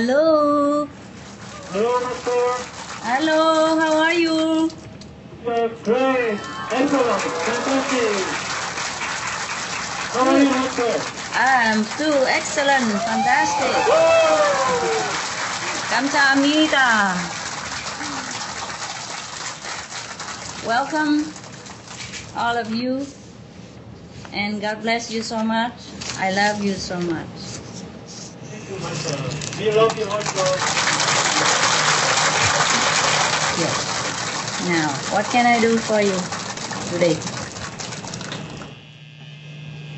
hello. Hello, Master. Hello, how are you? You're great. Excellent. Fantastic. How are you, Master? I'm too excellent, fantastic. 감사합니다. Welcome, all of you, and God bless you so much. I love you so much. We love you also. Yes. Now, what can I do for you today?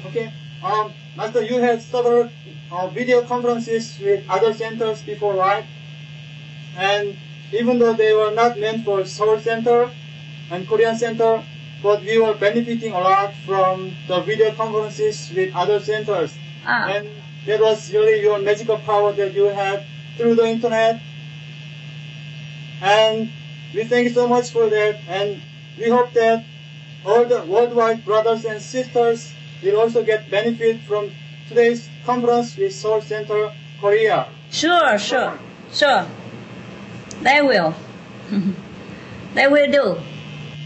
Okay. Um, Master, you have several uh, video conferences with other centers before, right? And even though they were not meant for Seoul Center and Korean Center, but we were benefiting a lot from the video conferences with other centers. Ah, And that was really your magical power that you had through the internet. And we thank you so much for that. And we hope that all the worldwide brothers and sisters will also get benefit from today's conference with Seoul Center Korea. sure, sure, sure. They will. they will do.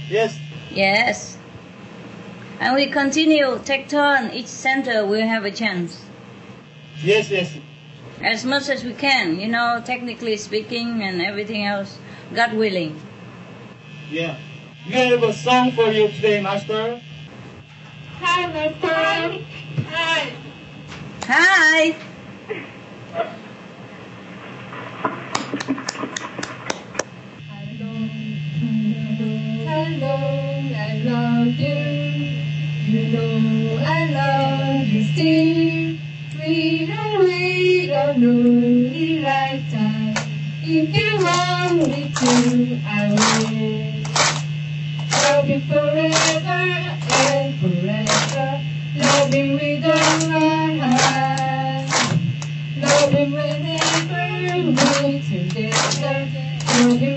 Yes, Yes. And we continue, take turn, each center will have a chance. Yes, yes. As much as we can, you know, technically speaking and everything else, God willing. Yeah. We have a song for you today, Master. Hi, Master. Hi. Hi! Hello, Hello. I love you. You know I love you still. We don't wait a lonely lifetime. If you want me to, I will. Love you forever and forever. Loving with all my heart. Loving whenever we're together. Loving when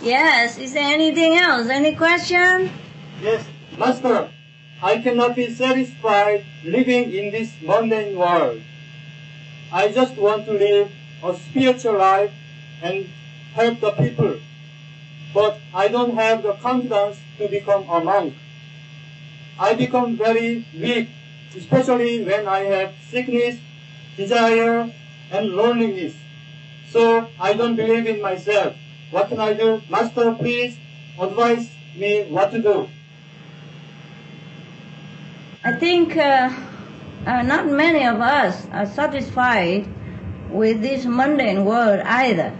Yes, is there anything else? Any question? Yes, Master, I cannot be satisfied living in this mundane world. I just want to live a spiritual life and help the people. But I don't have the confidence to become a monk. I become very weak, especially when I have sickness, desire, and loneliness. So I don't believe in myself. What can I do? Master, please advise me what to do. I think uh, uh, not many of us are satisfied with this mundane world either.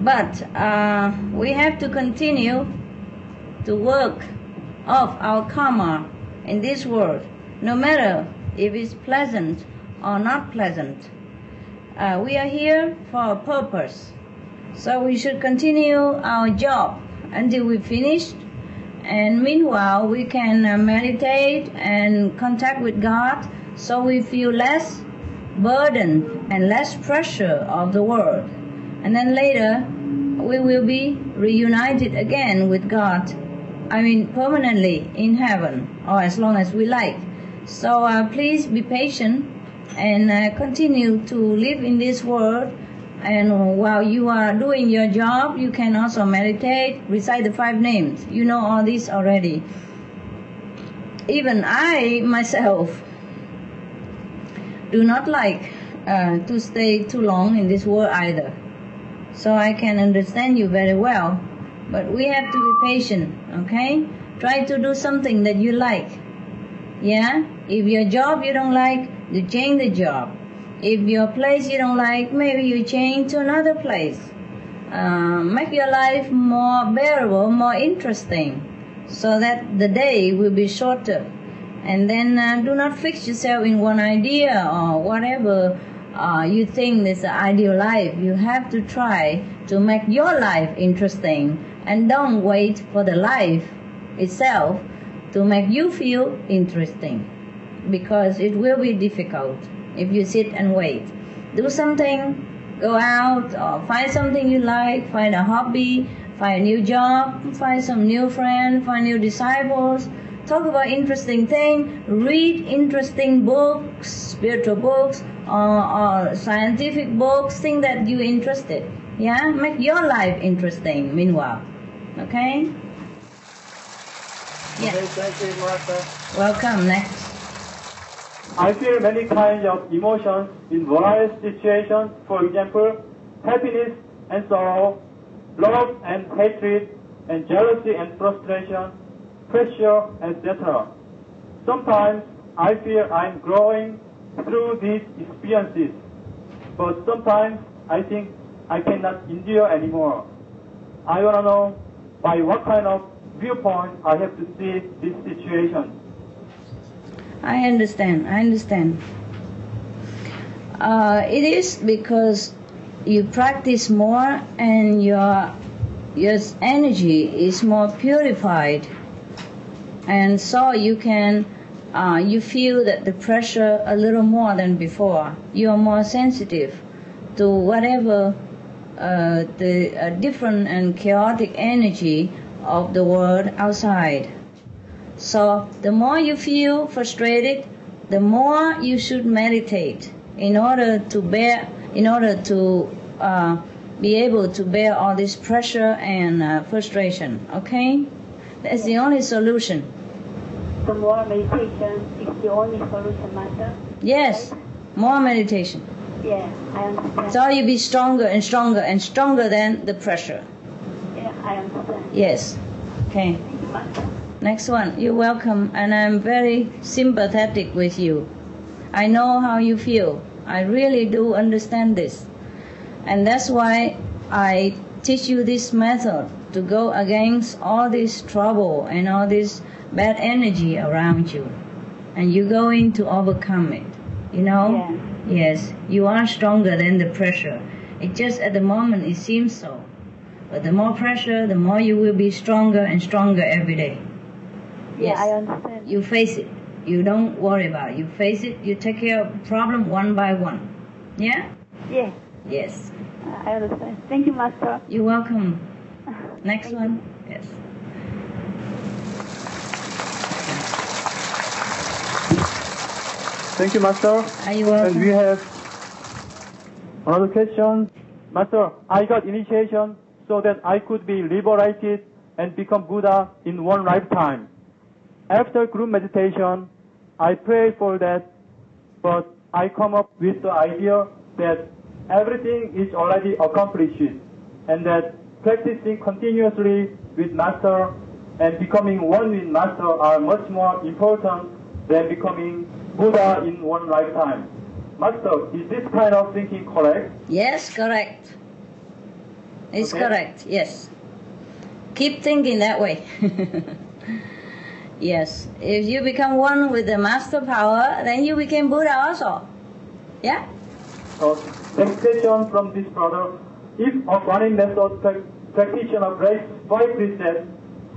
But uh, we have to continue to work off our karma in this world, no matter if it's pleasant or not pleasant. Uh, we are here for a purpose, so we should continue our job until we finish and meanwhile we can uh, meditate and contact with god. So we feel less burden and less pressure of the world. And then later we will be reunited again with god. I mean permanently in heaven or as long as we like. So uh, please be patient and uh, continue to live in this world and while you are doing your job, you can also meditate, recite the five names. You know all this already. Even I myself do not like uh, to stay too long in this world either. So I can understand you very well. But we have to be patient, okay? Try to do something that you like. Yeah? If your job you don't like, you change the job. If your place you don't like, maybe you change to another place. Uh, make your life more bearable, more interesting. so that the day will be shorter. And then uh, do not fix yourself in one idea or whatever uh, you think is the ideal life. You have to try to make your life interesting and don't wait for the life itself to make you feel interesting because it will be difficult if you sit and wait. Do something, go out or find something you like, find a hobby, find a new job, find some new friends, find new disciples, talk about interesting things, read interesting books, spiritual books, or, or scientific books, things that you're interested. Yeah, make your life interesting. Meanwhile, okay. Okay, thank you, Martha. Welcome. Next. I feel many kinds of emotions in various situations. For example, happiness and sorrow, love and hatred, and jealousy and frustration, pressure, etc. Sometimes I feel I'm growing through these experiences, but sometimes I think I cannot endure anymore. I want to know by what kind of viewpoint I have to see this situation. I understand. I understand. Uh, it is because you practice more and your your energy is more purified, and so you can uh, you feel that the pressure a little more than before. You are more sensitive to whatever uh, the uh, different and chaotic energy of the world outside. So the more you feel frustrated, the more you should meditate in order to bear, in order to uh, be able to bear all this pressure and uh, frustration. Okay, that's the only solution. So more meditation is the only solution, Master? Yes, more meditation. Yeah, I understand. So you be stronger and stronger and stronger than the pressure. yeah, I understand. Yes. Okay. Thank you, Master. Next one. You're welcome, and I'm very sympathetic with you. I know how you feel. I really do understand this. And that's why I teach you this method to go against all this trouble and all this bad energy around you. And you're going to overcome it. You know? Yes. You are stronger than the pressure. It just at the moment it seems so. But the more pressure, the more you will be stronger and stronger every day. Yeah, Yes. I understand. You face it. You don't worry about it. You face it. You take care of the problem one by one. Yeah? Yeah, Yes. I understand. Thank you, Master. You're welcome. Next Thank one. Yes. Thank you, Master. Are you welcome? And we have another question. Master, I got initiation so that I could be liberated and become Buddha in one lifetime. After group meditation, I prayed for that, but I come up with the idea that everything is already accomplished and that practicing continuously with Master and becoming one with Master are much more important than becoming Buddha in one lifetime. Master, is this kind of thinking correct? Yes, correct. It's Okay. correct. Yes. Keep thinking that way. yes. If you become one with the master power, then you became Buddha also. Yeah? So, next question from this brother. If a Guanyin method prac- practitioner breaks five precepts,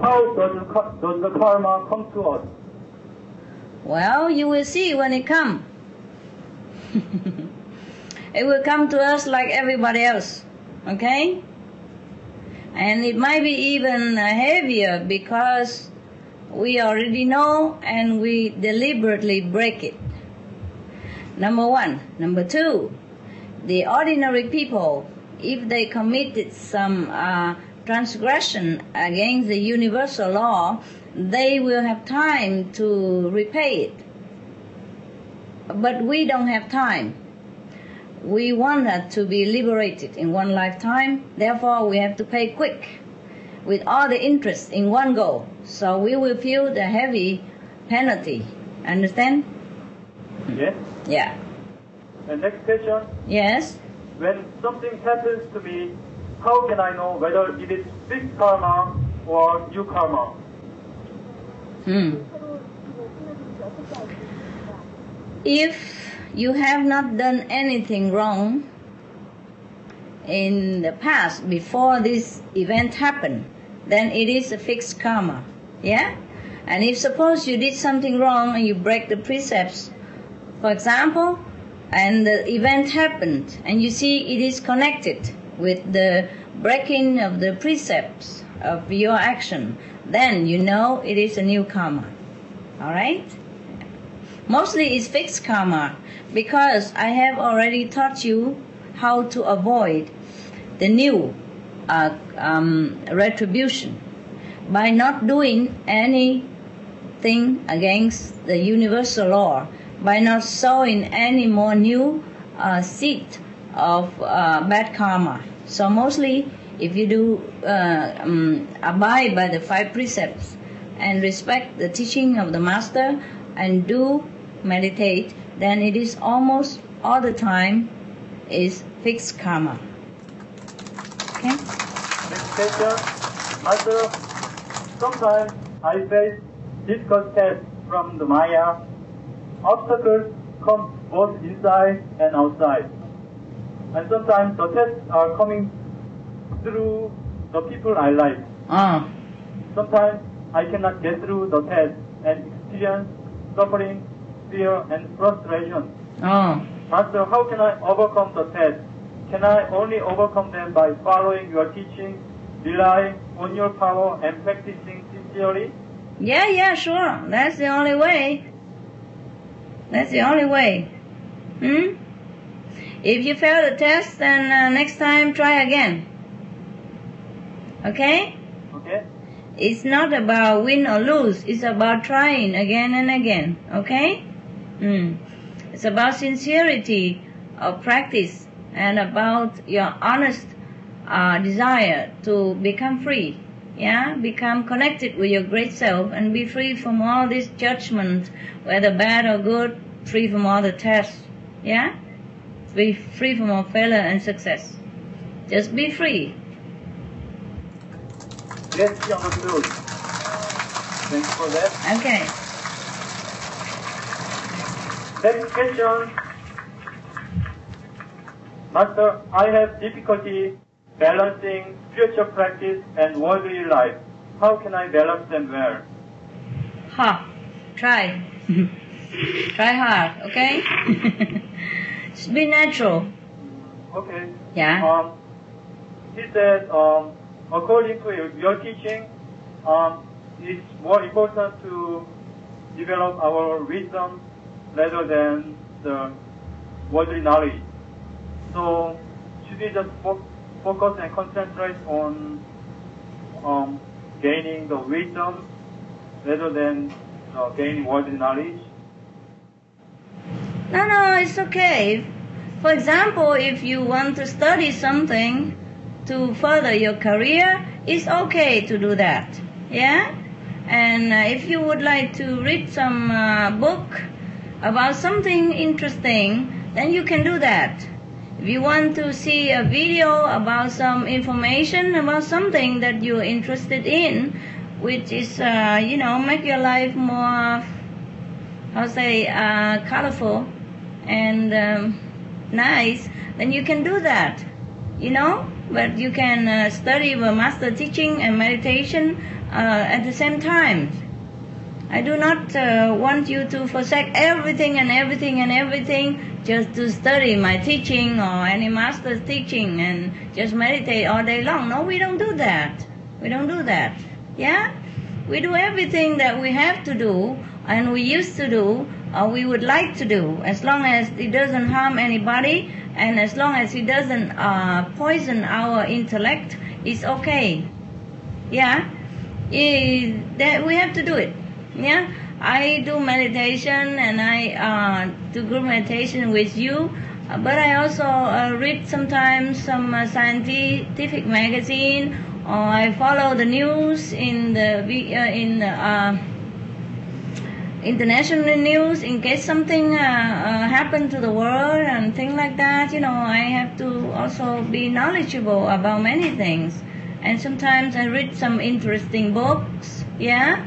how does the, does the karma come to us? Well, you will see when it come. it will come to us like everybody else, okay? And it might be even heavier because we already know and we deliberately break it. Number one. Number two, the ordinary people, if they committed some uh, transgression against the universal law, they will have time to repay it. But we don't have time. We want to be liberated in one lifetime, therefore we have to pay quick with all the interest in one go. So we will feel the heavy penalty. Understand? Yes. Yeah. And next question. Yes? When something happens to me, how can I know whether it is fixed karma or new karma? Hmm. If you have not done anything wrong in the past before this event happened, then it is a fixed karma. Yeah? And if suppose you did something wrong and you break the precepts, for example, and the event happened and you see it is connected with the breaking of the precepts of your action, then you know it is a new karma. Alright? Mostly it's fixed karma because I have already taught you how to avoid the new uh, um, retribution by not doing anything against the universal law, by not sowing any more new uh, seed of uh, bad karma. So mostly, if you do uh, um, abide by the five precepts and respect the teaching of the master and do meditate, then it is almost all the time is fixed karma. Master, sometimes I face difficult tests from the Maya. Obstacles come both inside and outside. And sometimes the tests are coming through the people I like. Ah, Sometimes I cannot get through the test and experience suffering, fear, and frustration. oh. Master, how can I overcome the test? Can I only overcome them by following your teaching, relying on your power, and practicing sincerely? Yeah, yeah, sure. That's the only way. That's the only way. Hmm? If you fail the test, then uh, next time try again. Okay? Okay? It's not about win or lose. It's about trying again and again. Okay? Hmm. It's about sincerity of practice and about your honest uh, desire to become free. Yeah, become connected with your great self and be free from all these judgments, whether bad or good, free from all the tests. Yeah? Be free from all failure and success. Just be free. Yes, understood. Thanks for that. Okay. Next question. Master, I have difficulty balancing spiritual practice and worldly life. How can I balance them well? Ha. Try. Try hard, okay? Just be natural. Okay. Yeah. Um, he said, um, according to your, your teaching, um, it's more important to develop our wisdom rather than the worldly knowledge. So, should we just fo- focus and concentrate on um, gaining the wisdom rather than uh, gaining worldly knowledge? No, no, it's okay. For example, if you want to study something to further your career, it's okay to do that. Yeah? And uh, if you would like to read some uh, book about something interesting, then you can do that. If you want to see a video about some information about something that you're interested in, which is, uh, you know, make your life more, how say, uh, colorful and um, nice, then you can do that, you know. But you can uh, study the master teaching and meditation uh, at the same time. I do not uh, want you to forsake everything and everything and everything just to study my teaching or any master's teaching and just meditate all day long. No, we don't do that. We don't do that. Yeah? We do everything that we have to do and we used to do or we would like to do as long as it doesn't harm anybody and as long as it doesn't uh, poison our intellect, it's okay. Yeah? Eh, that we have to do it. Yeah? I do meditation and I uh, do group meditation with you, uh, but I also uh, read sometimes some uh, scientific magazine or I follow the news in the uh, in the, uh, international news in case something happened to the world and things like that. You know, I have to also be knowledgeable about many things. And sometimes I read some interesting books, yeah,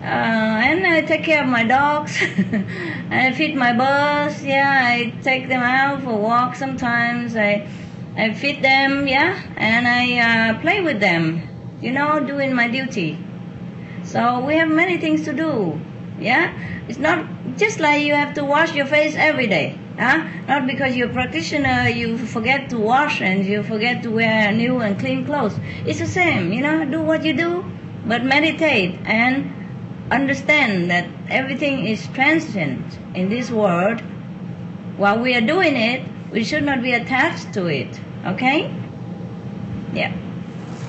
Uh, and I take care of my dogs. I feed my birds. Yeah, I take them out for walks sometimes. I, I feed them. Yeah, and I uh, play with them. You know, doing my duty. So we have many things to do. Yeah, it's not just like you have to wash your face every day. Huh? Not because you're a practitioner, you forget to wash and you forget to wear new and clean clothes. It's the same, you know, do what you do, but meditate and understand that everything is transient in this world. While we are doing it, we should not be attached to it. Okay? Yeah.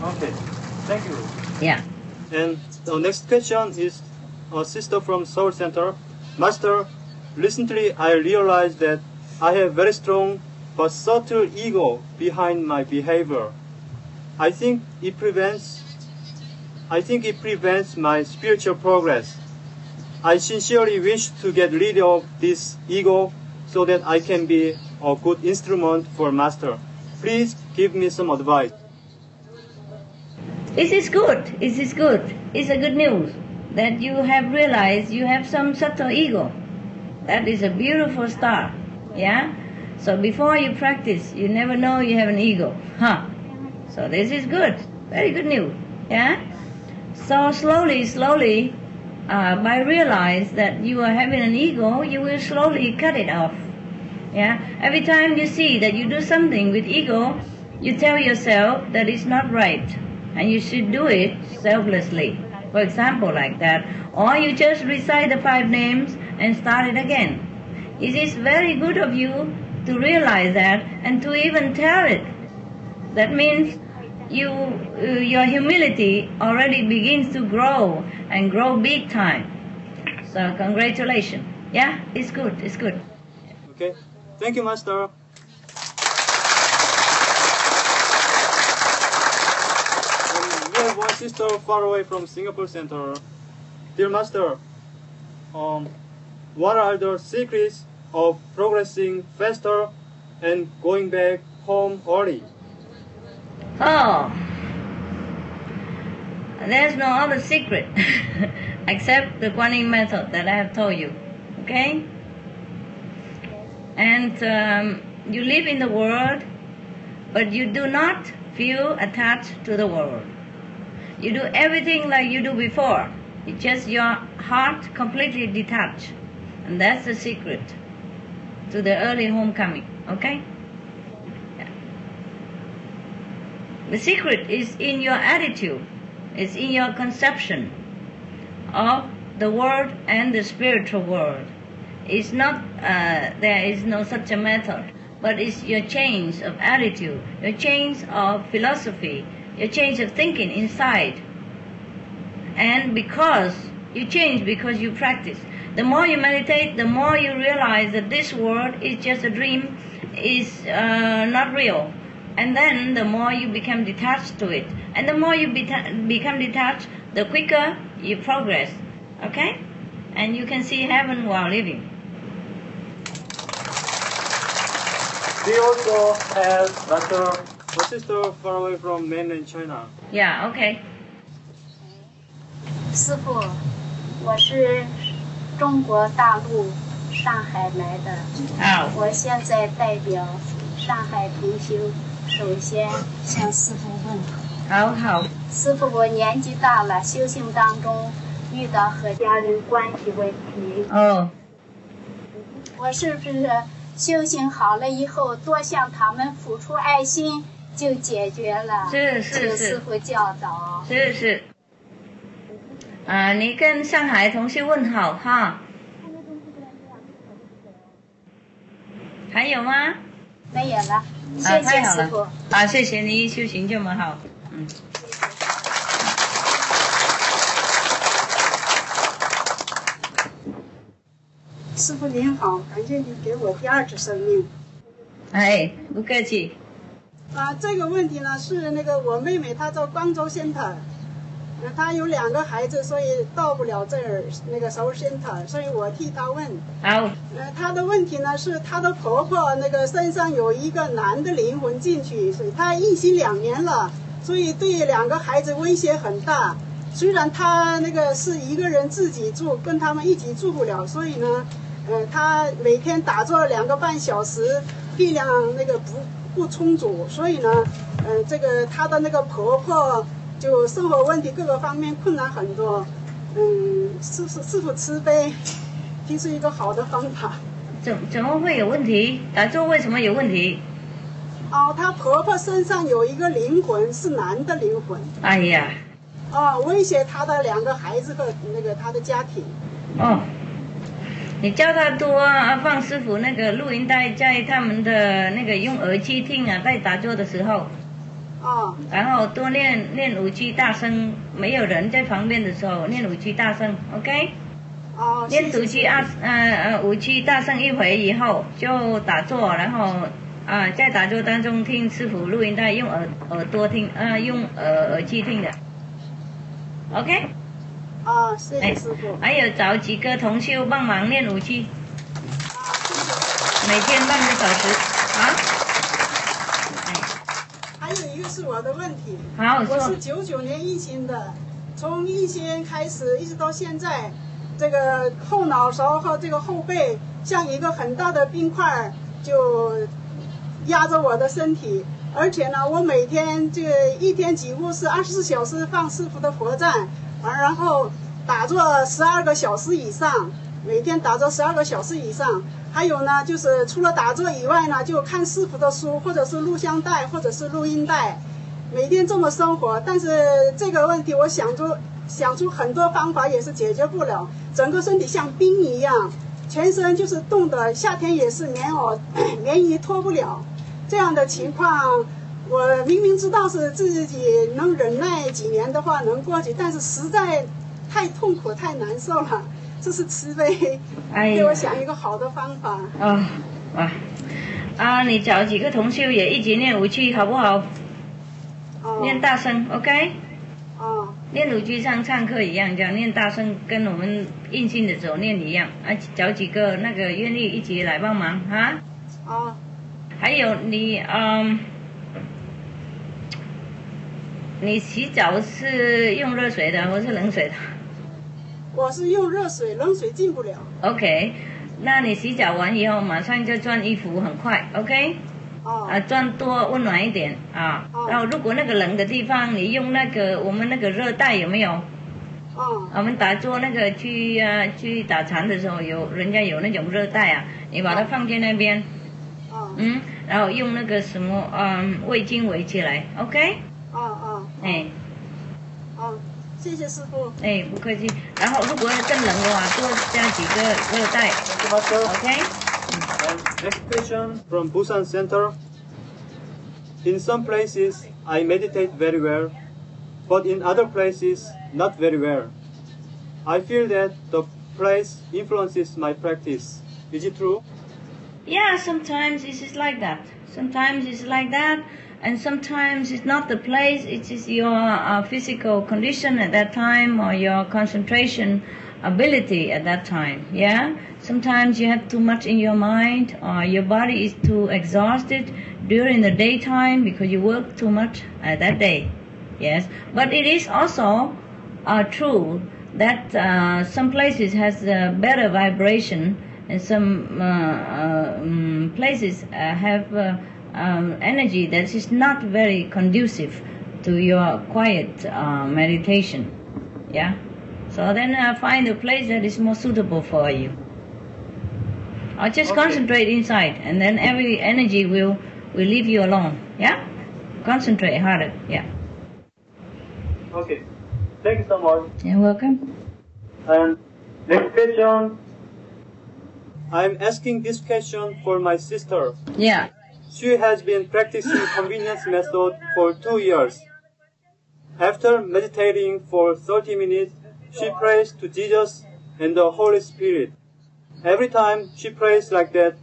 Okay, thank you. Yeah. And the next question is a sister from Seoul Center. Master, recently I realized that I have very strong but subtle ego behind my behavior. I think it prevents I think it prevents my spiritual progress. I sincerely wish to get rid of this ego so that I can be a good instrument for Master. Please give me some advice. This is good. This is good. It's a good news that you have realized you have some subtle ego. That is a beautiful start. Yeah? So before you practice, you never know you have an ego. Huh? So this is good. Very good news. Yeah? So slowly, slowly, uh, by realize that you are having an ego, you will slowly cut it off. Yeah? Every time you see that you do something with ego, you tell yourself that it's not right and you should do it selflessly. For example, like that. Or you just recite the five names and start it again. It is very good of you to realize that and to even tell it. That means you, uh, your humility already begins to grow and grow big time. So congratulations. Yeah, it's good. It's good. Okay? Thank you, Master. We have one sister far away from Singapore Center. Dear Master, um, what are the secrets of progressing faster and going back home early? Oh, there's no other secret except the Guanyin method that I have told you. Okay? And um, you live in the world, but you do not feel attached to the world. You do everything like you do before. It's just your heart completely detached. And that's the secret to the early homecoming. Okay? The secret is in your attitude, it's in your conception of the world and the spiritual world. It's not, uh, there is no such a method, but it's your change of attitude, your change of philosophy, your change of thinking inside. And because you change because you practice. The more you meditate, the more you realize that this world is just a dream, is uh, not real and then the more you become detached to it and the more you beta- become detached the quicker you progress okay and you can see heaven while living We also have Dr. a sister far away from mainland China. yeah okay 师傅，我是中国大陆上海来的，好我现在代表上海同修， 首先向师傅问好。好好师傅，我年纪大了，修行当中遇到和家人关系问题，哦我是不是修行好了以后多向他们付出爱心就解决了？是是是请师傅教导。是是啊你跟上海同学问好哈还有吗没有了，啊谢太谢师傅。啊谢谢你修行这么好。嗯。师傅您好，感谢你给我第二次生命。哎不客气。啊，这个问题呢是那个我妹妹她在光州 center，呃，她有两个孩子，所以到不了这儿那个 Seoul center，所以我替她问。好呃，她的问题呢是她的婆婆那个身上有一个男的灵魂进去，所以她一心两年了，所以对两个孩子威胁很大。虽然他那个是一个人自己住，跟他们一起住不了，所以呢，呃，他每天打坐两个半小时，力量那个不不充足，所以呢，呃，这个她的那个婆婆就生活问题各个方面困难很多，嗯，师傅师傅慈悲，提出一个好的方法。怎怎么会有问题？打坐为什么有问题？哦，她婆婆身上有一个灵魂是男的灵魂，哎呀，哦，威胁她的两个孩子和那个她的家庭。哦，你叫他多啊放师傅那个录音带在他们的那个用耳机听啊，在打坐的时候，哦，然后多练练五句大声，没有人在旁边的时候练五句大声，OK？哦，练五句二呃呃五句大声一回以后就打坐，然后啊、在打坐当中听师傅录音带，用耳耳朵听，呃用耳耳机听的，OK？哦，谢哎谢师傅。还有找几个同修帮忙练五句，啊，谢谢。每天半个小时啊。哎，还有一个是我的问题，好我是九九年疫情的，从疫情开始一直到现在，这个后脑勺和这个后背像一个很大的冰块儿，就压着我的身体。而且呢，我每天这个一天几乎是二十四小时放师傅的佛站，完然后打坐十二个小时以上，每天打坐十二个小时以上。还有呢，就是除了打坐以外呢，就看师傅的书，或者是录像带，或者是录音带，每天这么生活。但是这个问题，我想出想出很多方法，也是解决不了。整个身体像冰一样，全身就是冻的，夏天也是棉袄 棉衣脱不了。这样的情况，我明明知道是自己能忍耐几年的话能过去，但是实在太痛苦、太难受了。这是慈悲，哎给我想一个好的方法。啊哇啊！你找几个同修也一起练五句好不好？哦念大声，OK？哦练五句像上课一样，这样念大声，跟我们硬性的时候念一样。啊，找几个那个愿意一起来帮忙啊！哦还有你嗯，你洗澡是用热水的或是冷水的我是用热水，冷水进不了。？OK，那你洗澡完以后马上就穿衣服，很快，OK？哦啊，装多温暖一点啊。哦然后如果那个冷的地方，你用那个我们那个热带有没有？哦我们打坐那个去啊去打禅的时候，有人家有那种热带啊，你把它放在那边，哦嗯，然后用那个什么嗯味精围起来，OK？哦哦哎哦，谢谢师傅。哎，不客气。然后如果更冷的话，多加几个热带 Master.，OK？Next question from Busan Center. In some places, I meditate very well, but in other places, not very well. I feel that the place influences my practice. Is it true? Yeah, sometimes it is like that. Sometimes it's like that, and sometimes it's not the place. It is your uh, physical condition at that time or your concentration ability at that time. Yeah. Sometimes you have too much in your mind, or your body is too exhausted during the daytime because you work too much uh, that day. Yes, but it is also uh, true that uh, some places has better vibration and some uh, uh, um, places uh, have uh, um, energy that is not very conducive to your quiet uh, meditation. Yeah. So then uh, find a place that is more suitable for you. Or just Okay. concentrate inside, and then every energy will will leave you alone. Yeah. Concentrate harder. Yeah. Okay. Thank you so much. You're welcome. And next question. I'm asking this question for my sister. Yeah. She has been practicing convenience method for two years. After meditating for 30 minutes, she prays to Jesus and the Holy Spirit. Every time she prays like that,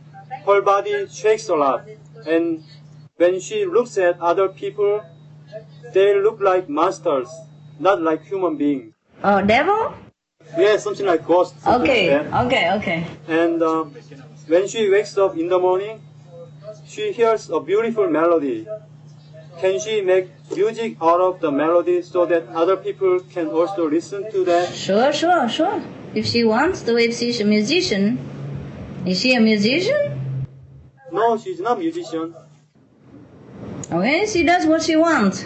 her body shakes a lot. And when she looks at other people, they look like monsters, not like human beings. Oh, devil? Yeah, something like ghosts. something Okay. like. Okay. Okay. And uh, when she wakes up in the morning, she hears a beautiful melody. Can she make music out of the melody so that other people can also listen to that? Sure, sure, sure. If she wants to, if she's a musician, is she a musician? No, she's not a musician. Okay, she does what she wants.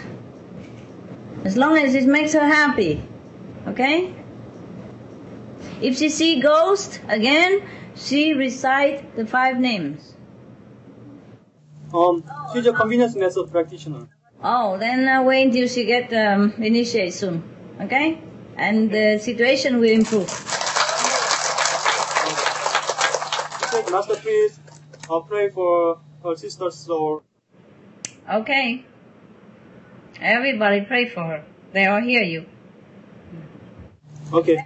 As long as it makes her happy. Okay? If she see ghost again, she recite the five names. Um, she's a convenience method practitioner. Oh, then uh, wait until she get um, initiated soon. Okay? And the situation will improve. Master, please uh, pray for her sister's soul. Okay. Everybody pray for her. They all hear you. Okay.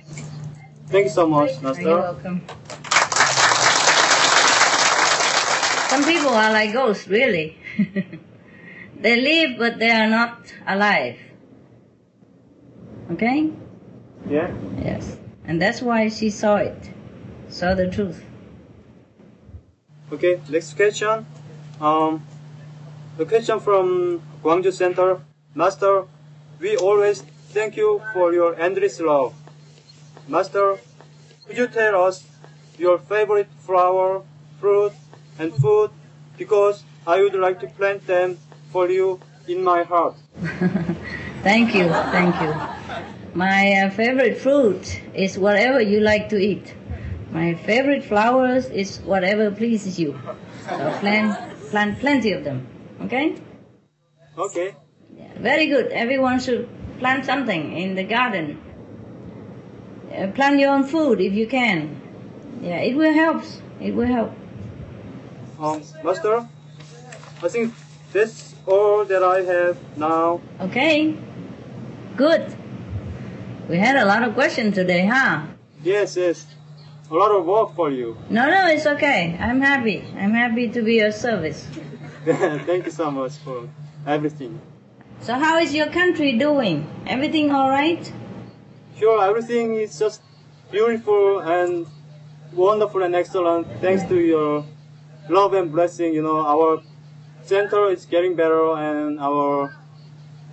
Thank you so much, Master. You're Master. welcome. Some people are like ghosts, really. they live, but they are not alive. Okay? Yeah. Yes. And that's why she saw it. Saw the truth. Okay, next question. Um, the question from Gwangju Center. Master, we always thank you for your endless love. Master, could you tell us your favorite flower, fruit, and food? Because I would like to plant them for you in my heart. thank you, thank you. My uh, favorite fruit is whatever you like to eat. My favorite flowers is whatever pleases you. So plant, plant plenty of them. Okay? Okay. Yeah, very good. Everyone should plant something in the garden. Uh, plant your own food if you can. Yeah, it will help. It will help. Um, Master, I think that's all that I have now. Okay. Good. We had a lot of questions today, huh? Yes, yes. A lot of work for you. No, no, it's okay. I'm happy. I'm happy to be your service. Thank you so much for everything. So how is your country doing? Everything all right? Sure, everything is just beautiful and wonderful and excellent. Thanks to your love and blessing, you know, our center is getting better and our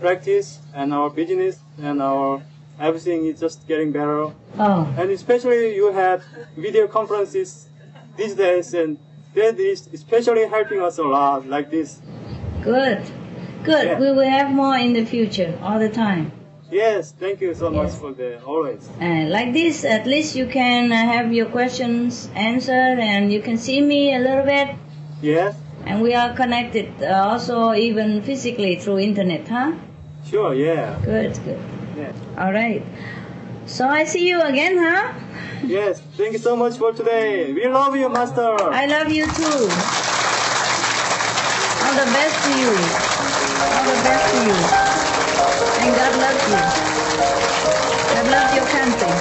practice and our business and our everything is just getting better. Oh, And especially you have video conferences these days and that is especially helping us a lot like this. good. Good. Yeah. We will have more in the future, all the time. Yes, thank you so much Yes. for the always. And like this, at least you can uh, have your questions answered and you can see me a little bit. Yes, And we are connected uh, also even physically through internet, huh? sure, yeah. Good, good. yeah. All right. So I see you again, huh? Yes, thank you so much for today. We love you, Master. I love you too. All the best to you. All the best to you. And God loves you. God loves your country.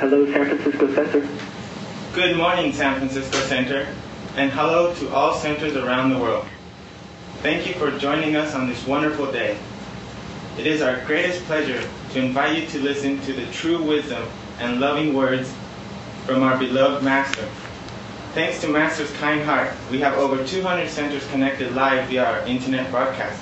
Hello, San Francisco Center. Good morning, San Francisco Center, and hello to all centers around the world. Thank you for joining us on this wonderful day. It is our greatest pleasure to invite you to listen to the true wisdom and loving words from our beloved Master. Thanks to Master's kind heart, we have over 200 centers connected live via our internet broadcast.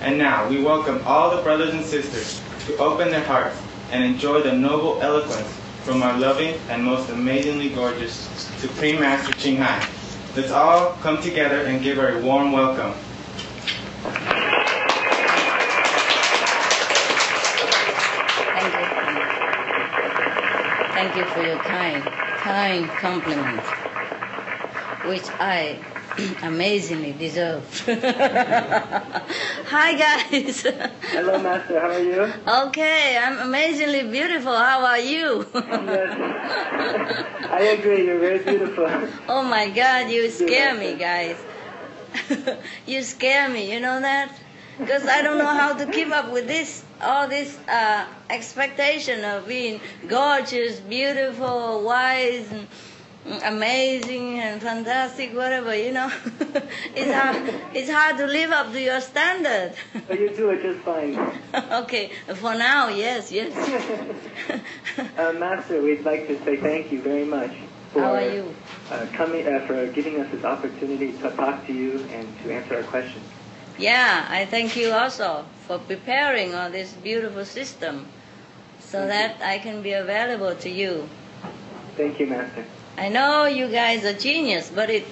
And now we welcome all the brothers and sisters to open their hearts and enjoy the noble eloquence from our loving and most amazingly gorgeous Supreme Master Ching Hai. Let's all come together and give her a warm welcome. Thank you. Thank you for your kind, kind compliment, which I amazingly deserve. Hi guys. Hello, Master. How are you? Okay, I'm amazingly beautiful. How are you? Yes. I agree. You're very beautiful. oh my God, you scare me, guys. you scare me. You know that? Because I don't know how to keep up with this, all this uh, expectation of being gorgeous, beautiful, wise, and amazing and fantastic, whatever, you know. it's, hard, it's hard to live up to your standard. But you do it just fine. okay, for now, yes, yes. Uh, Master, we'd like to say thank you very much for How are you? Uh, coming, uh, for giving us this opportunity to talk to you and to answer our questions. Yeah, I thank you also for preparing all this beautiful system so that I can be available to you. Thank you, Master. I know you guys are genius, but it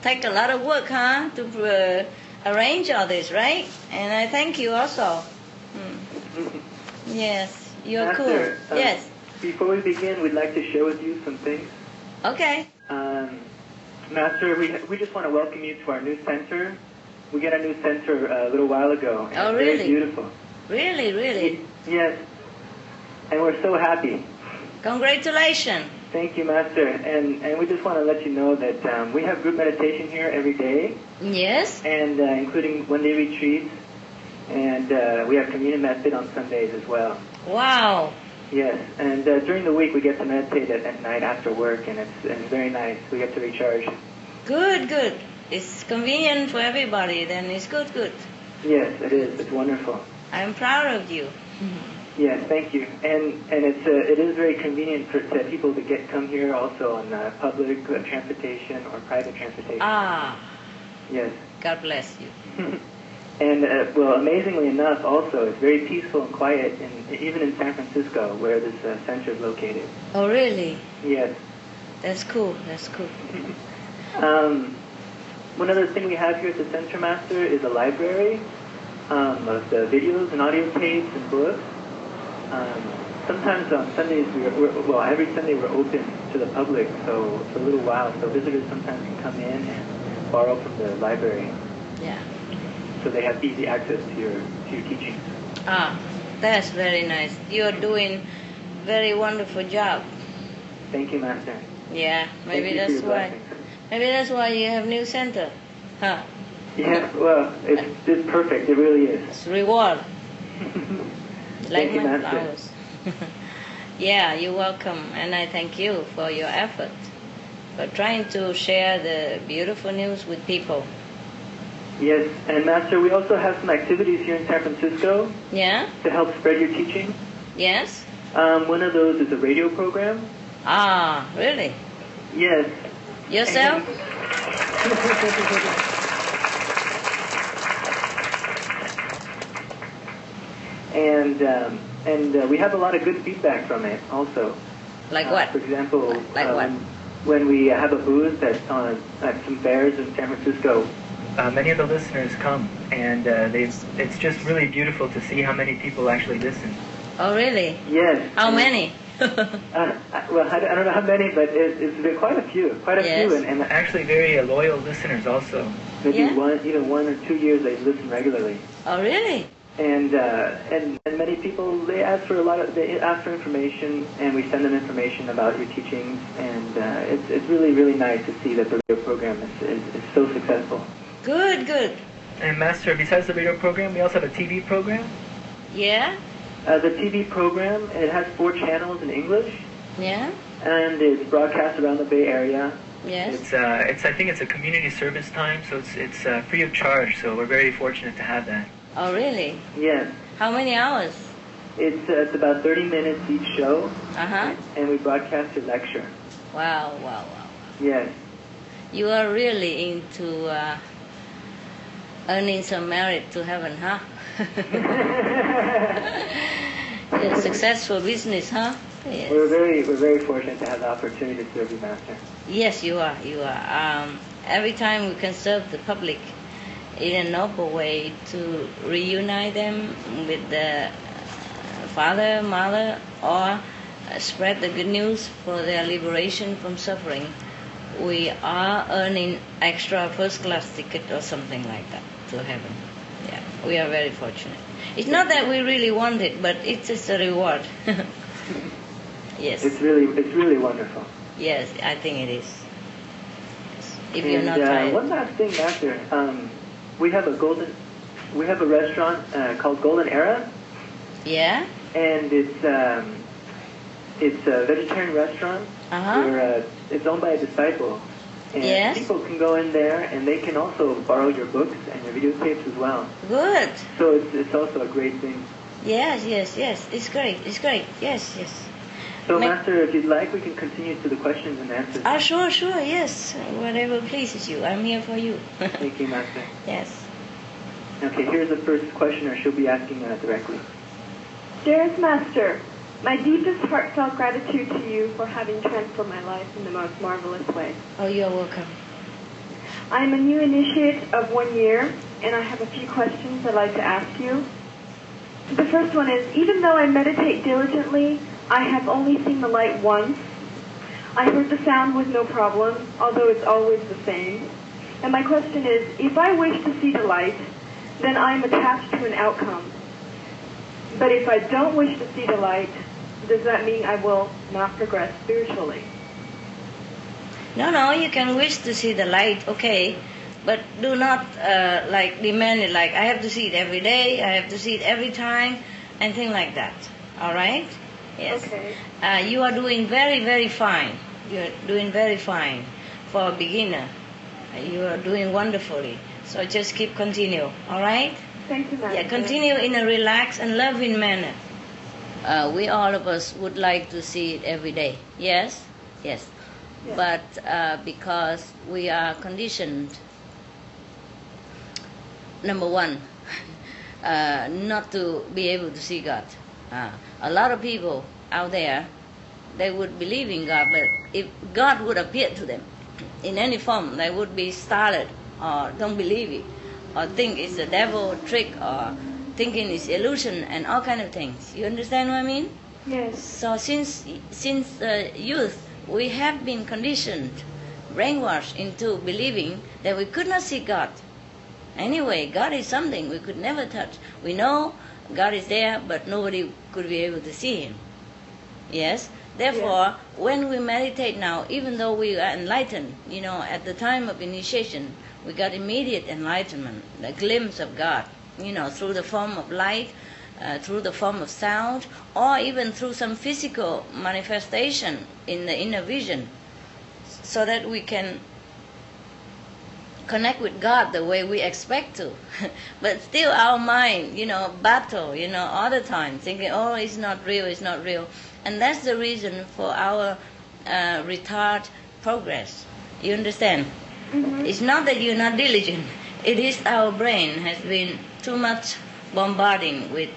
takes a lot of work, huh, to uh, arrange all this, right? And I thank you also. Hmm. Yes, you're cool. uh, yes. Before we begin, we'd like to share with you some things. Okay. Um, Master, we, we just want to welcome you to our new center. We got a new center uh, a little while ago. and Oh, it's Very really? beautiful. Really, really. Yes. And we're so happy. Congratulations. Thank you, Master. And, and we just want to let you know that um, we have group meditation here every day, Yes. and uh, including one-day retreats, and uh, we have communion method on Sundays as well. Wow. Yes, and uh, during the week we get to meditate at, at night after work, and it's, and it's very nice. We get to recharge. Good, good. It's convenient for everybody, then it's good, good. Yes, it is. It's wonderful. I'm proud of you. Yes, thank you. And and it's uh, it is very convenient for to people to get come here also on uh, public transportation or private transportation. Ah, Yes. God bless you. And uh, well, amazingly enough, also it's very peaceful and quiet, in, even in San Francisco, where this uh, center is located. Oh, really? Yes. That's cool. That's cool. Um, one other thing we have here at the Center Master is a library um, of the videos and audio tapes and books. Um, sometimes on Sundays, we're, we're, well, every Sunday we're open to the public, so for a little while, so visitors sometimes can come in and borrow from the library, Yeah. so they have easy access to your to your teachings. Ah, that's very nice. You're doing very wonderful job. Thank you, Master. Yeah, maybe that's why. blessings. Maybe that's why you have new center. Huh? Yes, well, it's, it's perfect. It really is. It's reward. like Thank my flowers. yeah, you're welcome, and I thank you for your effort for trying to share the beautiful news with people. Yes, and Master, we also have some activities here in San Francisco Yeah. to help spread your teaching. Yes. Um, one of those is a radio program. Ah, really? Yes. Yourself? And um, and uh, we have a lot of good feedback from it also. Like Uh, what? For example, Like uh, what? when, we have a booth at, uh, at some fairs in San Francisco, uh, many of the listeners come, and uh, they, it's just really beautiful to see how many people actually listen. Oh, really? Yes. How many? Uh, well, I, I don't know how many, but it, it's been quite a few, quite a Yes. few, and, and actually very uh, loyal listeners also. Maybe Yeah? one, even one or two years they listen regularly. oh, really? And, uh, and and many people they ask for a lot of they ask for information, and we send them information about your teachings, and uh, it's it's really really nice to see that the radio program is, is, is so successful. Good, good. And Master, besides the radio program, we also have a TV program. Yeah? Uh, the TV program it has four channels in English, Yeah? and it's broadcast around the Bay Area. Yes? It's uh, it's I think it's a community service time, so it's it's uh, free of charge. So we're very fortunate to have that. Oh, really? Yes, How many hours? it's uh, it's about 30 minutes each show, Uh-huh. and we broadcast your lecture. Wow, wow, wow. Yes, You are really into uh, earning some merit to heaven, huh? yeah, successful business, huh? Yes. we're very we're very fortunate to have the opportunity to serve you, Master. Yes, you are. You are. Um, every time we can serve the public in a noble way to reunite them with the uh, father, mother, or spread the good news for their liberation from suffering, we are earning extra first class ticket or something like that to heaven. Yeah, we are very fortunate. It's not that we really want it, but it's just a reward. yes. It's really it's really wonderful. Yes, I think it is. If you're not uh, tired. one last thing, Master, um, we have a golden we have a restaurant uh, called Golden Era. Yeah? and it's um, it's a vegetarian restaurant. Uh-huh. Where, uh, it's owned by a disciple. And Yes. people can go in there and they can also borrow your books and your videotapes as well. Good. So it's, it's also a great thing. Yes, yes, yes. It's great. It's great. Yes, yes. So, Ma- Master, if you'd like, we can continue to the questions and answers. Ah, sure, sure. Yes. Whatever pleases you. I'm here for you. Thank you, Master. yes. Okay, here's the first questioner. She'll be asking uh, directly. Dearest Master, my deepest heartfelt gratitude to you for having transformed my life in the most marvelous way. Oh, you're welcome. I am a new initiate of one year, and I have a few questions I'd like to ask you. The first one is, even though I meditate diligently, I have only seen the light once. I heard the sound with no problem, although it's always the same. And my question is, if I wish to see the light, then I am attached to an outcome. But if I don't wish to see the light, does that mean I will not progress spiritually? No, no, you can wish to see the light, okay, but do not uh, like demand it like I have to see it every day, I have to see it every time, and things like that. All right? Yes. Okay. Uh, you are doing very, very fine. You're doing very fine for a beginner. Uh, You are doing wonderfully. So just keep continue. All right? Thank you. Yeah, continue in a relaxed and loving manner. Uh, we all of us would like to see it every day. Yes? Yes. Yes. But uh, because we are conditioned, number one, uh, not to be able to see God. Uh, a lot of people out there, they would believe in God, but if God would appear to them in any form, they would be startled or don't believe it, or think it's a devil trick, or thinking it's illusion, and all kind of things. You understand what I mean? Yes. So since since uh, youth, we have been conditioned, brainwashed into believing that we could not see God. Anyway, God is something we could never touch. We know God is there, but nobody could be able to see Him. Yes. Therefore, when we meditate now, even though we are enlightened, you know, at the time of initiation, we got immediate enlightenment, the glimpse of God, you know, through the form of light, uh, through the form of sound, or even through some physical manifestation in the inner vision, so that we can connect with God the way we expect to. but still our mind, you know, battle, you know, all the time, thinking, oh, it's not real, it's not real. And that's the reason for our uh, retard progress. You understand? It's not that you're not diligent. It is our brain has been too much bombarding with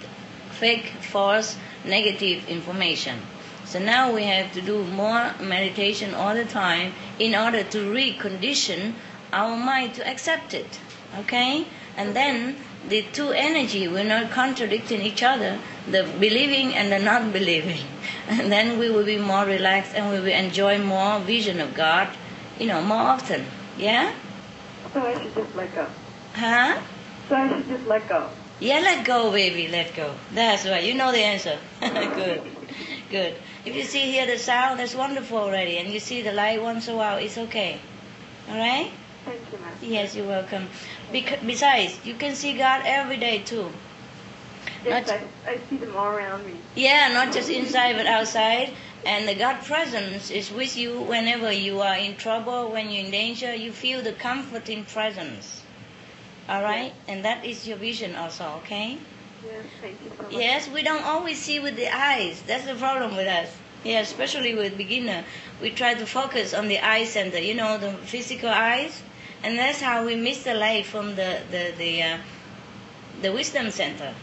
fake, false, negative information. So now we have to do more meditation all the time in order to recondition our mind to accept it. Okay? And then the two energy will not contradicting each other, the believing and the not believing. And then we will be more relaxed and we will enjoy more vision of God, you know, more often. Yeah? So I should just let go. Huh? So I should just let go. Yeah, let go, baby, let go. That's right. You know the answer. Good. Good. If you see here the sound, that's wonderful already. And you see the light once in a while, it's okay. All right? Thank you, Master. Yes, you're welcome. Bec- besides, you can see God every day too. Yes, Not- I, I see them all around me. Yeah, not just inside but outside. And the God presence is with you whenever you are in trouble, when you're in danger. You feel the comforting presence. All right? And that is your vision also, okay? Yes, thank you so much. Yes, we don't always see with the eyes. That's the problem with us. Yeah, especially with beginner. We try to focus on the eye center, you know, the physical eyes. And that's how we miss the light from the, the, the, uh, the wisdom center.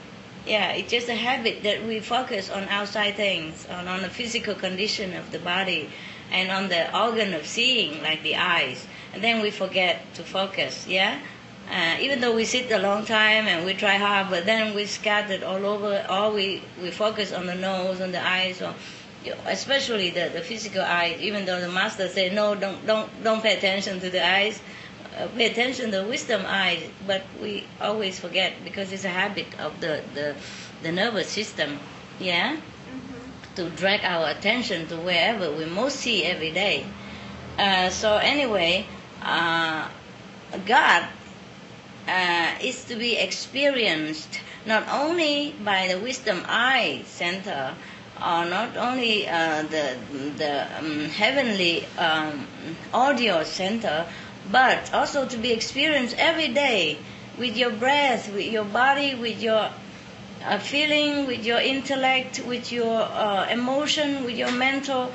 Yeah, it's just a habit that we focus on outside things, on, on the physical condition of the body, and on the organ of seeing, like the eyes. And then we forget to focus, yeah? Uh, even though we sit a long time and we try hard, but then we scattered all over, or we, we focus on the nose, on the eyes, or especially the, the physical eyes, even though the master said, no, don't, don't, don't pay attention to the eyes, uh, pay attention to the wisdom eyes, but we always forget because it's a habit of the, the, the nervous system, yeah, to drag our attention to wherever we most see every day. Uh, so anyway, uh, God uh, is to be experienced not only by the wisdom eye center, uh, not only uh, the the um, heavenly um, audio center, but also to be experienced every day with your breath, with your body, with your uh, feeling, with your intellect, with your uh, emotion, with your mental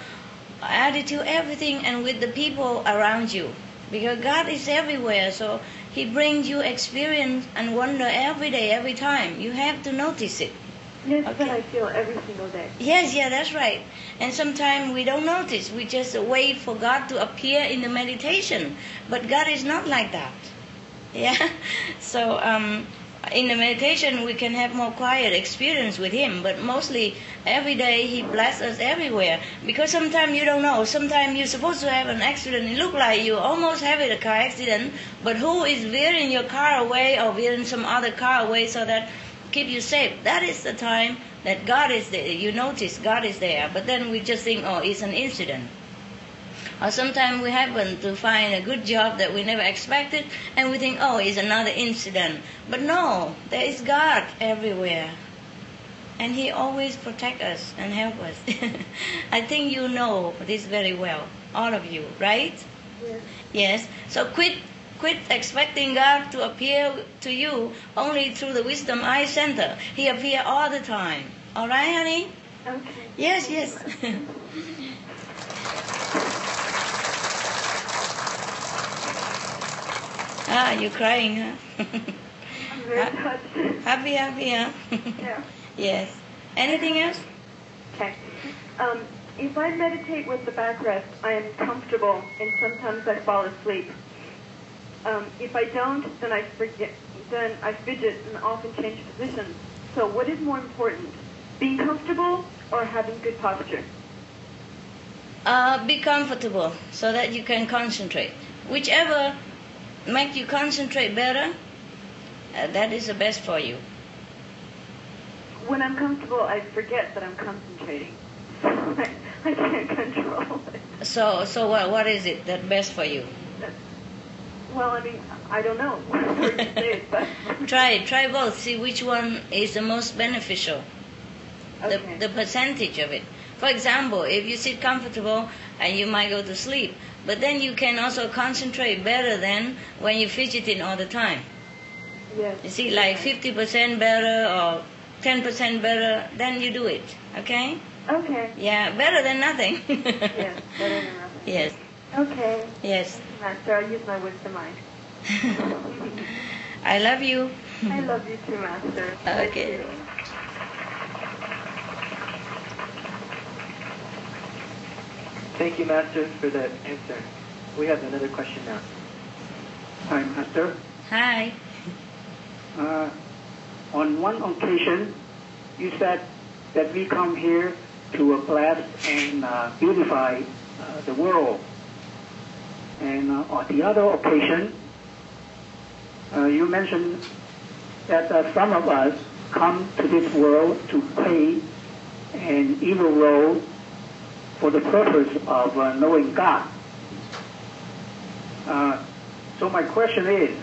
attitude, everything, and with the people around you. Because God is everywhere, so He brings you experience and wonder every day, every time. You have to notice it. Yes, Okay. I feel every single day. Yes, yeah, that's right. And sometimes we don't notice. We just wait for God to appear in the meditation. But God is not like that. Yeah. So um, in the meditation, we can have more quiet experience with Him. But mostly every day, He blesses us everywhere. Because sometimes you don't know. Sometimes you're supposed to have an accident. It look like you almost have it, a car accident. But who is veering your car away or veering some other car away so that keep you safe. That is the time that God is there. You notice God is there, but then we just think, oh, it's an incident. Or sometimes we happen to find a good job that we never expected, and we think, oh, it's another incident. But no, there is God everywhere. And He always protect us and help us. I think you know this very well, all of you, right? Yes. Yes. So quit quit expecting God to appear to you only through the Wisdom Eye Center. He appear all the time. All right, honey? Okay. Yes, yes. ah, you're crying, huh? I'm very touched. happy, happy, huh? yeah. yes. Anything else? Okay. Um, if I meditate with the backrest, I am comfortable, and sometimes I fall asleep. Um, if I don't, then I forget. Then I fidget and often change positions. So, what is more important, being comfortable or having good posture? Uh, be comfortable so that you can concentrate. Whichever make you concentrate better, uh, that is the best for you. When I'm comfortable, I forget that I'm concentrating. I, can't control it. So, so what, what is it that best for you? Well, I mean, I don't know where to say it, Try. Try both. See which one is the most beneficial. okay. The, the percentage of it. For example, if you sit comfortable and you might go to sleep, but then you can also concentrate better than when you're fidgeting all the time. yes. You see, like 50% better or 10% better, then you do it. Okay? Okay. Yeah, better than nothing. Yes. Better than nothing. Yes, Okay. yes. Master, I'll use my wisdom mind. I love you. I love you too, Master. Okay. Thank you, Master, for that answer. We have another question now. Hi, Master. Hi. Uh, on one occasion, you said that we come here to bless and uh, beautify uh, the world. And uh, on the other occasion, uh, you mentioned that uh, some of us come to this world to play an evil role for the purpose of knowing God. So my question is,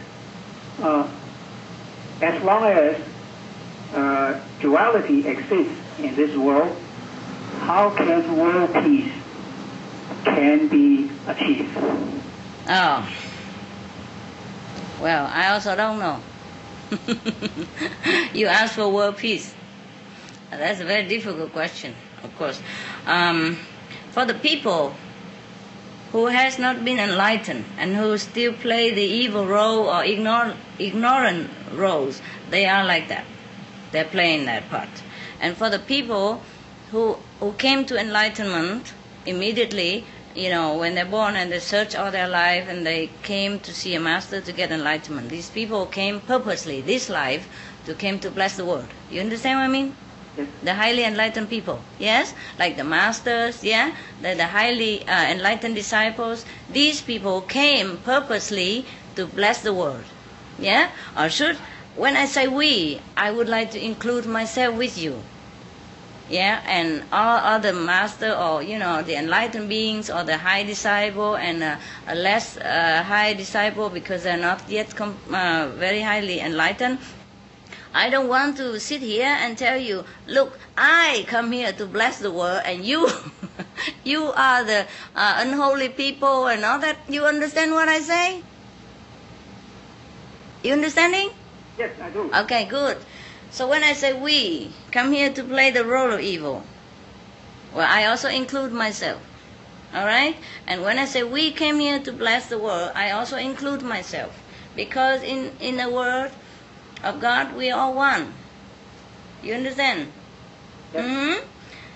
as long as uh, duality exists in this world, how can world peace can be achieved? Oh. Well, I also don't know. you asked for world peace. That's a very difficult question, of course. Um, for the people who has not been enlightened and who still play the evil role or ignore, ignorant roles, they are like that. They're playing that part. And for the people who, who came to enlightenment immediately, you know, when they're born and they search all their life and they came to see a master to get enlightenment. These people came purposely, this life, to came to bless the world. You understand what I mean? Yes. The highly enlightened people, yes, like the masters, yeah, the, the highly uh, enlightened disciples. These people came purposely to bless the world, yeah. Or should, when I say we, I would like to include myself with you, yeah, and all other master or you know the enlightened beings or the high disciple and uh, a less uh, high disciple because they're not yet com- uh, very highly enlightened. I don't want to sit here and tell you, look, I come here to bless the world, and you, you are the uh, unholy people and all that. You understand what I say? You understanding? Yes, I do. Okay, good. So when I say we come here to play the role of evil, well, I also include myself. All right? And when I say we came here to bless the world, I also include myself. Because in, in the word of God, we are one. You understand? hmm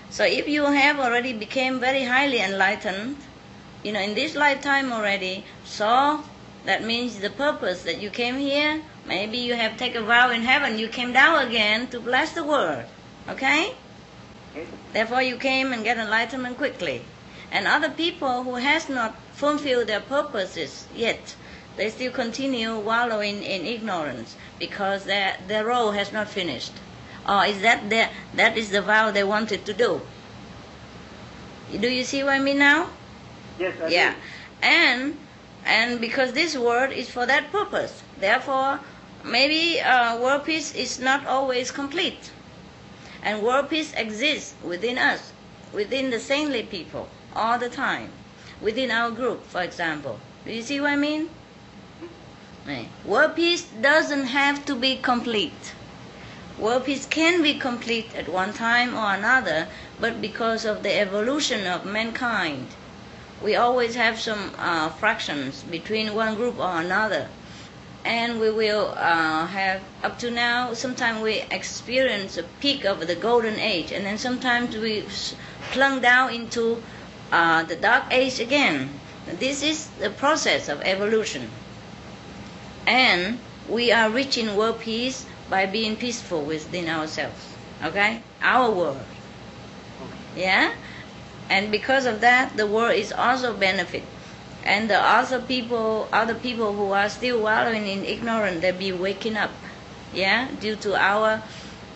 So if you have already become very highly enlightened, you know, in this lifetime already, so that means the purpose that you came here, maybe you have taken a vow in heaven, you came down again to bless the world. Okay? Therefore you came and get enlightenment quickly. And other people who has not fulfilled their purposes yet, they still continue wallowing in ignorance because their, their role has not finished. Or is that their, that is the vow they wanted to do? Do you see what I mean now? Yes, I yeah. do. And and because this word is for that purpose, therefore maybe uh, world peace is not always complete. And world peace exists within us, within the saintly people, all the time, within our group, for example. Do you see what I mean? World peace doesn't have to be complete. World peace can be complete at one time or another, but because of the evolution of mankind, we always have some uh, fractions between one group or another. And we will uh, have, up to now, sometimes we experience a peak of the golden age, and then sometimes we plunge down into uh, the dark age again. This is the process of evolution. And we are reaching world peace by being peaceful within ourselves. Okay? Our world. Yeah? And because of that, the world is also benefit. And the other people, other people who are still wallowing in ignorance, they'll be waking up. Yeah? Due to our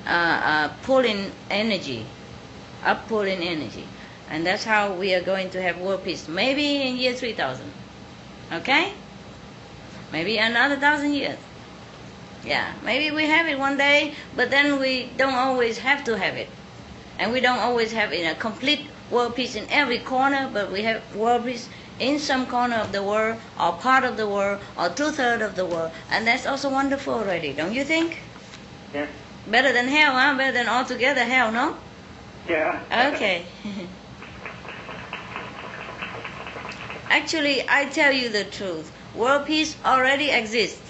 uh, uh, pulling energy, up pulling energy. And that's how we are going to have world peace. Maybe in year 3000. Okay? Maybe another thousand years. Yeah, maybe we have it one day, but then we don't always have to have it. And we don't always have it a complete world peace in every corner, but we have world peace in some corner of the world, or part of the world, or two thirds of the world. And that's also wonderful already, don't you think? Yes. Better than hell, huh? Better than altogether hell, no? Yeah. Okay. Actually, I tell you the truth. World peace already exists.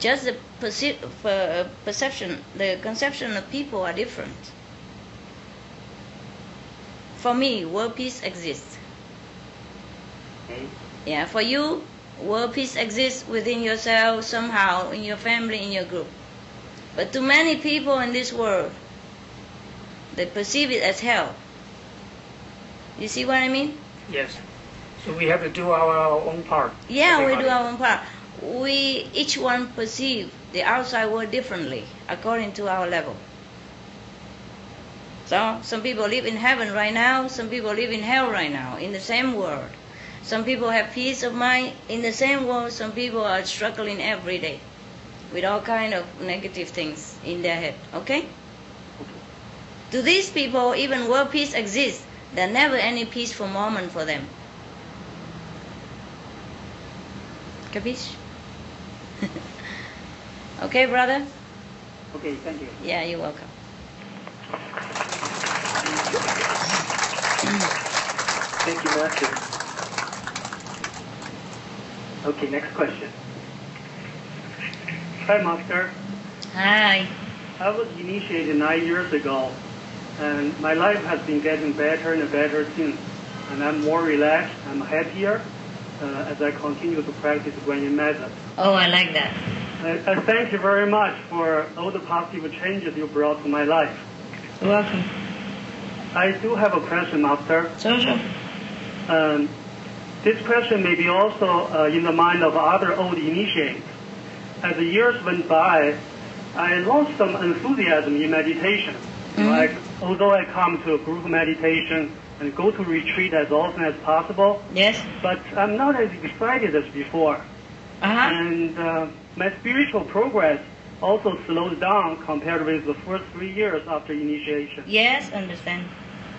Just the perce- per- perception, the conception of people are different. For me, world peace exists. Okay. Yeah, for you, world peace exists within yourself somehow, in your family, in your group. But to many people in this world, they perceive it as hell. You see what I mean? Yes. So we have to do our own part. Yeah, we do our own part. We each one perceive the outside world differently according to our level. So some people live in heaven right now, some people live in hell right now, in the same world. Some people have peace of mind in the same world, some people are struggling every day with all kind of negative things in their head. Okay? To these people, even world peace exists, there never any peaceful moment for them. Capiche? okay, brother? Okay, thank you. Yeah, you're welcome. Thank you, Master. Okay, next question. Hi, Master. Hi. I was initiated nine years ago, and my life has been getting better and better since. And I'm more relaxed, I'm happier uh, as I continue to practice Guanyin method. Oh, I like that. I, I thank you very much for all the positive changes you brought to my life. You're welcome. I do have a question, Master. So. Um, this question may be also uh, in the mind of other old initiates. As the years went by, I lost some enthusiasm in meditation. Mhm. Like, although I come to a group meditation and go to retreat as often as possible, Yes? but I'm not as excited as before. Uh-huh. And uh, my spiritual progress also slows down compared with the first three years after initiation. Yes, understand.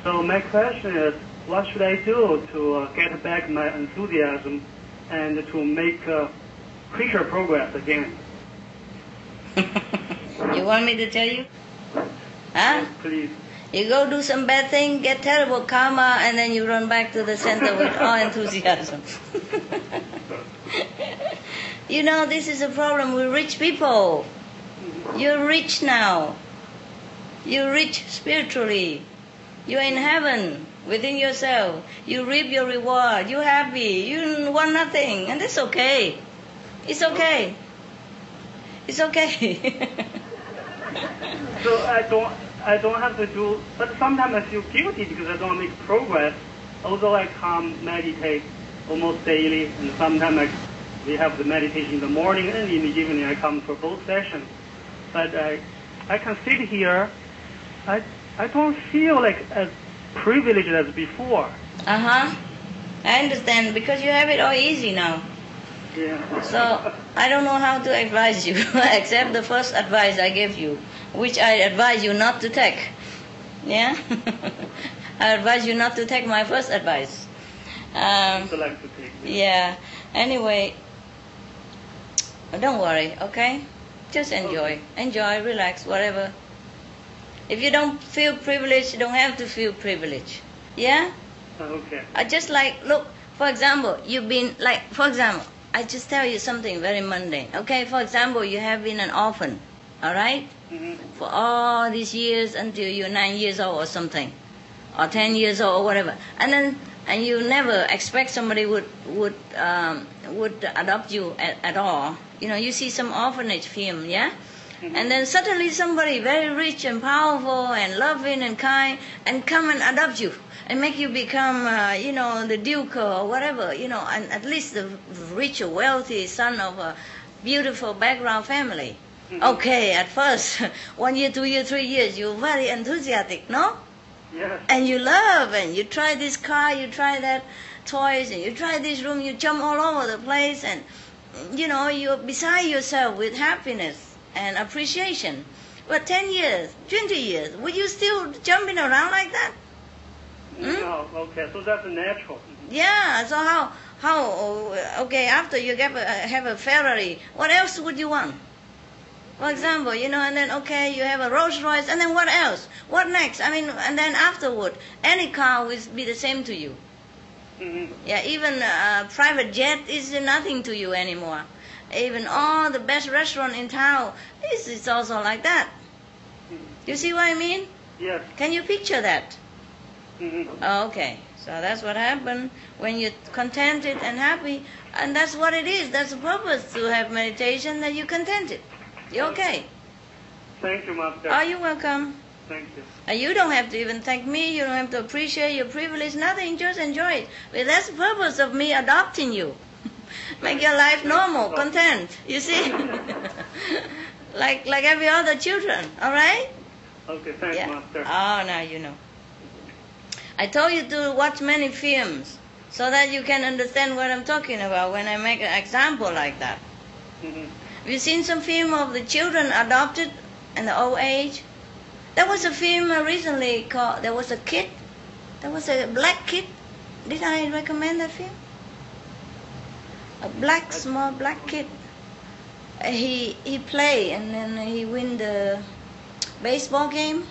So my question is, what should I do to uh, get back my enthusiasm and to make uh, quicker progress again? you want me to tell you? Huh? Please. You go do some bad thing, get terrible karma, and then you run back to the center with all enthusiasm. you know, this is a problem with rich people. You're rich now. You're rich spiritually. You're in heaven within yourself. You reap your reward. You're happy. You want nothing. And that's okay. It's okay. It's okay. So I don't, I don't have to do, but sometimes I feel guilty because I don't make progress. Although I come meditate almost daily, and sometimes I, we have the meditation in the morning and in the evening. I come for both sessions, but I, I can sit here. I, I don't feel like as privileged as before. uh huh. I understand because you have it all easy now. Yeah. So I don't know how to advise you except the first advice I gave you, which I advise you not to take. Yeah? I advise you not to take my first advice. Um, to take. yeah. Anyway, don't worry, okay? Just enjoy. Enjoy, relax, whatever. If you don't feel privileged, you don't have to feel privileged. Yeah? Okay. I just like look. For example, you've been like. For example, I just tell you something very mundane. Okay. For example, you have been an orphan. All right? hmm For all these years until you're nine years old or something, or ten years old or whatever, and then and you never expect somebody would would um, would adopt you at, at all. You know, you see some orphanage film, yeah. And then suddenly somebody very rich and powerful and loving and kind and come and adopt you and make you become, uh, you know, the duke or whatever, you know, and at least the rich or wealthy son of a beautiful background family. Okay, at first, one year, two year, three years, you're very enthusiastic, no? Yes. And you love and you try this car, you try that toys, and you try this room, you jump all over the place, and you know you're beside yourself with happiness and appreciation. But ten years, twenty years, would you still jumping around like that? Hmm? No. Okay. So that's natural. Yeah. So how how okay after you get a, have a Ferrari, what else would you want? For example, you know, and then okay, you have a Rolls Royce, and then what else? What next? I mean, and then afterward, any car will be the same to you. hmm Yeah, even a private jet is nothing to you anymore. Even all the best restaurant in town is it's also like that. You see what I mean? Yes. Can you picture that? hmm Okay, so that's what happened when you're contented and happy, and that's what it is. That's the purpose to have meditation that you're contented. You're okay. Thank you, Master. Are you welcome? Thank you. And you don't have to even thank me. You don't have to appreciate your privilege. Nothing. Just enjoy it. But that's the purpose of me adopting you. Make your life normal, content. You see, like like every other children. All right? Okay. Thanks, Yeah. Master. Oh, now you know. I told you to watch many films so that you can understand what I'm talking about when I make an example like that. hmm Have you seen some film of the children adopted in the old age? There was a film recently called There Was a Kid. There was a black kid. Did I recommend that film? A black, small black kid. He he play and then he win the baseball game.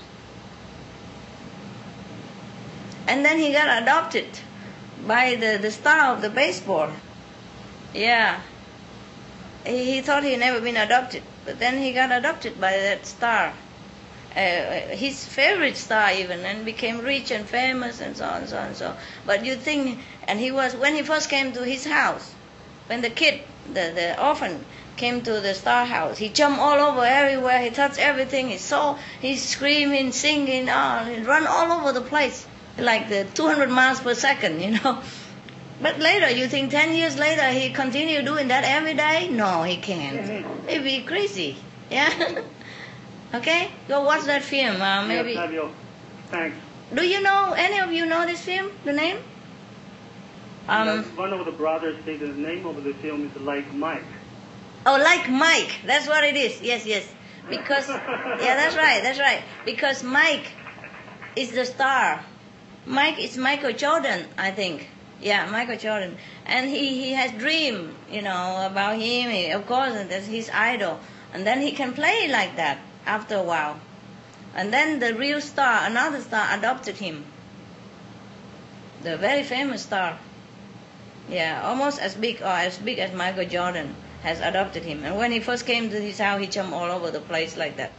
And then he got adopted by the, the star of the baseball. Yeah he, he thought he never been adopted, but then he got adopted by that star, uh, his favorite star even, and became rich and famous and so on and so on and so. on. But you think, and he was when he first came to his house, when the kid, the the orphan, came to the star house, he jumped all over everywhere, he touched everything, he saw, he's screaming, singing, oh, he run all over the place like the 200 miles per second, you know. But later, you think 10 years later he continue doing that every day? No, he can't. He'd be crazy. Yeah? okay? Go watch that film. Uh, maybe. Yes. Thanks. Do you know, any of you know this film? The name? Um, one of the brothers said the name of the film is Like Mike. Oh, like Mike. That's what it is. Yes, yes. Because, yeah, that's right, that's right. Because Mike is the star. Mike is Michael Jordan, I think. Yeah, Michael Jordan. And he, he has dream, you know, about him. He, of course, that's his idol. And then he can play like that after a while. And then the real star, another star, adopted him. The very famous star. Yeah, almost as big or as big as Michael Jordan has adopted him. And when he first came to his house, he jumped all over the place like that.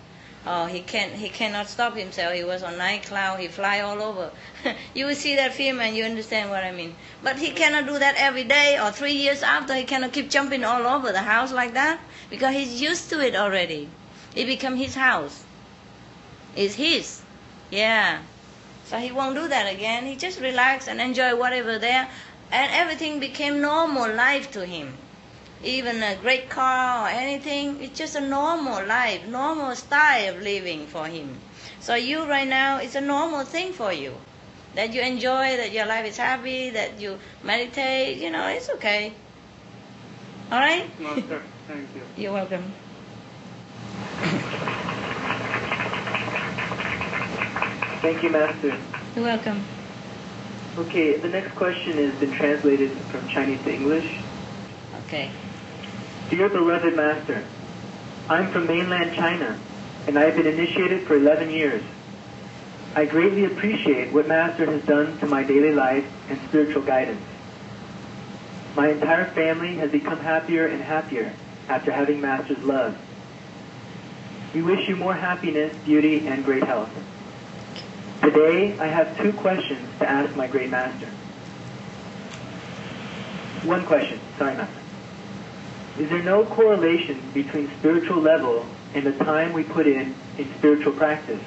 Oh, he can't. He cannot stop himself. He was on night cloud. He fly all over. you will see that film and you understand what I mean. But he cannot do that every day or three years after. He cannot keep jumping all over the house like that because he's used to it already. It become his house. It's his. Yeah. So he won't do that again. He just relax and enjoy whatever there, and everything became normal life to him even a great car or anything. It's just a normal life, normal style of living for him. So you right now, it's a normal thing for you. That you enjoy, that your life is happy, that you meditate, you know, it's okay. All right? Master, thank you. You're welcome. Thank you, Master. You're welcome. Okay, the next question has been translated from Chinese to English. Okay. Dear beloved Master, I'm from mainland China, and I have been initiated for 11 years. I greatly appreciate what Master has done to my daily life and spiritual guidance. My entire family has become happier and happier after having Master's love. We wish you more happiness, beauty, and great health. Today, I have two questions to ask my great Master. One question, sorry, Master. Is there no correlation between spiritual level and the time we put in in spiritual practice?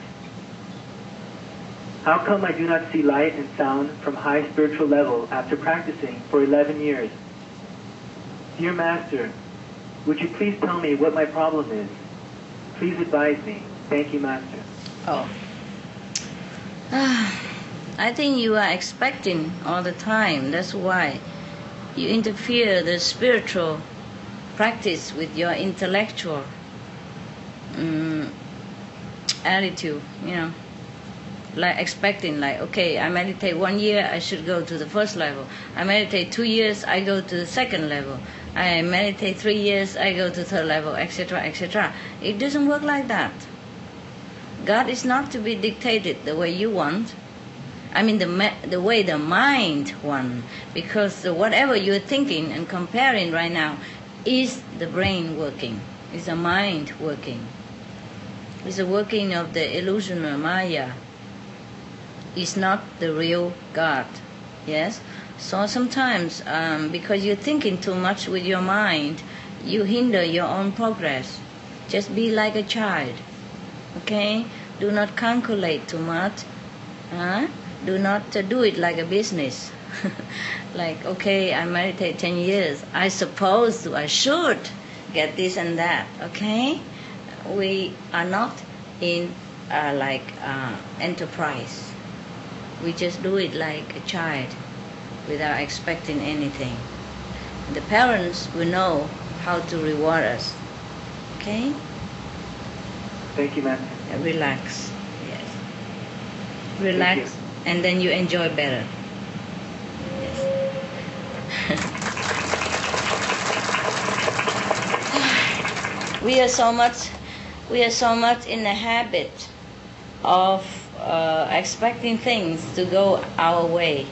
How come I do not see light and sound from high spiritual level after practicing for 11 years? Dear Master, would you please tell me what my problem is? Please advise me. Thank you, Master. Oh. I think you are expecting all the time. That's why you interfere the spiritual practice with your intellectual um, attitude, you know. Like expecting, like, okay, I meditate one year, I should go to the first level. I meditate two years, I go to the second level. I meditate three years, I go to third level, etc., etc. It doesn't work like that. God is not to be dictated the way you want. I mean the the way the mind wants. because whatever you're thinking and comparing right now is the brain working, is the mind working, is the working of the illusion of Maya. Is not the real God. Yes. So sometimes, um, because you're thinking too much with your mind, you hinder your own progress. Just be like a child. Okay? Do not calculate too much. Huh? Do not uh, do it like a business. like, okay, I meditate 10 years. I suppose I should get this and that. Okay? We are not in uh, like uh, enterprise. We just do it like a child without expecting anything. The parents will know how to reward us. Okay? Thank you, Master. relax. Yes. Relax, and then you enjoy better. Yes. we are so much, we are so much in the habit of uh, expecting things to go our way.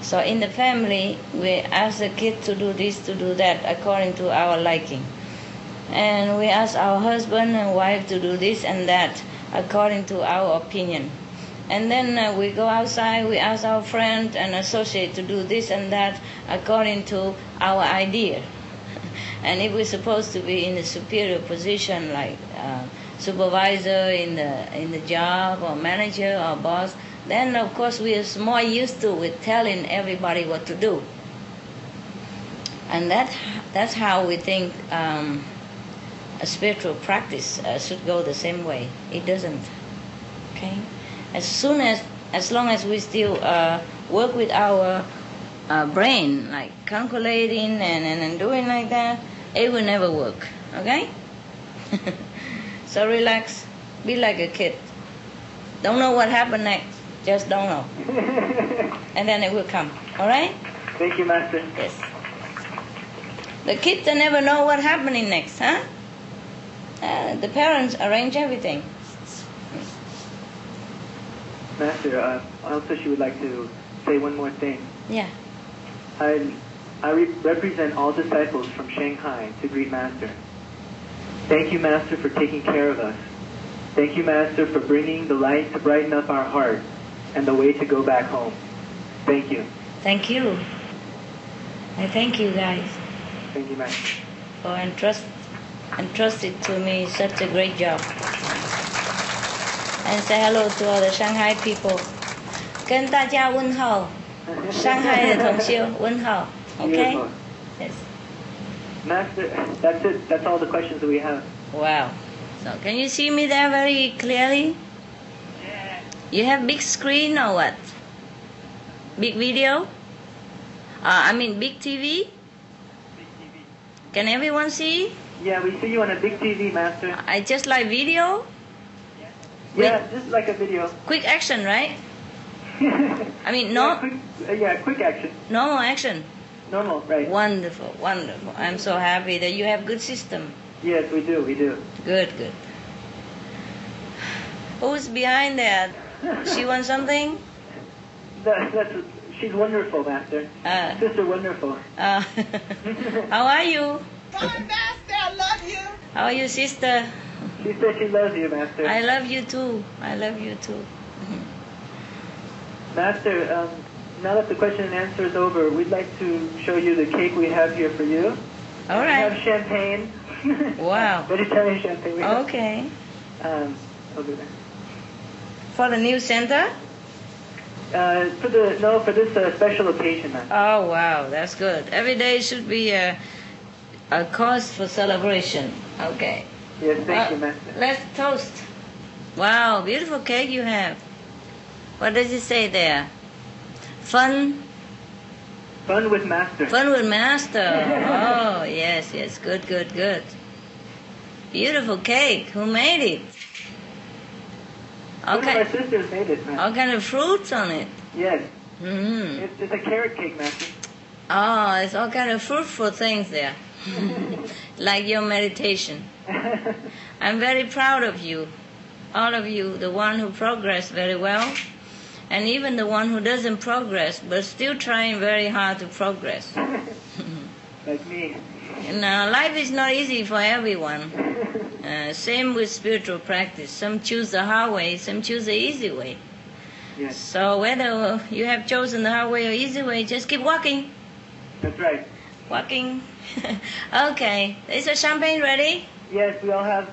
So in the family, we ask the kid to do this, to do that, according to our liking and we ask our husband and wife to do this and that according to our opinion. And then uh, we go outside, we ask our friend and associate to do this and that according to our idea. and if we're supposed to be in a superior position like uh, supervisor in the in the job or manager or boss, then of course we are more used to with telling everybody what to do. And that that's how we think um, a spiritual practice uh, should go the same way. It doesn't. Okay? As soon as, as long as we still uh, work with our uh, brain, like calculating and, and, and doing like that, it will never work. Okay? so relax. Be like a kid. Don't know what happened next. Just don't know. and then it will come. All right? Thank you, Master. Yes. The kids they never know what happening next, huh? Uh, the parents arrange everything. Master, uh, also she would like to say one more thing. Yeah. I, I re- represent all disciples from Shanghai to greet Master. Thank you, Master, for taking care of us. Thank you, Master, for bringing the light to brighten up our heart and the way to go back home. Thank you. Thank you. I thank you guys Thank you, Master. for entrust entrusted to me such a great job. And say hello to all the Shanghai people. 跟大家问候，上海的同修问候。Okay? Beautiful. Yes. Master, that's it. That's all the questions that we have. Wow. So can you see me there very clearly? You have big screen or what? Big video? Uh, I mean big TV? Can everyone see? Yeah, we see you on a big TV, Master. I just like video. Yeah, just like a video. Quick action, right? I mean, Yeah, quick, uh, yeah, quick action. normal action. Normal, right? Wonderful, wonderful. I'm so happy that you have good system. Yes, we do, we do. Good, good. Who's behind that? She wants something? That, that's, she's wonderful, Master. Uh, Sister Wonderful. uh, how are you? Fine, Master, I love you. How are you, sister? She said she loves you, Master. I love you too. I love you too. Master, um, now that the question and answer is over, we'd like to show you the cake we have here for you. All We have champagne. Wow. Vegetarian champagne. We have. Okay. Um, over there. For the new center? Uh, for the no, for this uh, special occasion, Master. Oh, wow. That's good. Every day should be a, a cause for celebration. Okay. Yes, thank Uh, you, Master. Let's toast. Wow, beautiful cake you have. What does it say there? Fun, Fun with Master. fun with master. Oh, yes, yes, good, good, good. Beautiful cake. Who made it? One of my sisters made it, Master. all kind of fruits on it. Yes, Mm. it's, it's a carrot cake, Master. Oh, it's all kind of fruitful things there, like your meditation. I'm very proud of you, all of you, the one who progress very well, and even the one who doesn't progress but still trying very hard to progress. like me. Uh, life is not easy for everyone. Uh, same with spiritual practice. Some choose the hard way, some choose the easy way. Yes, So whether you have chosen the hard way or easy way, just keep walking. that's right. Walking. okay. Is the champagne ready? Yes, we all have.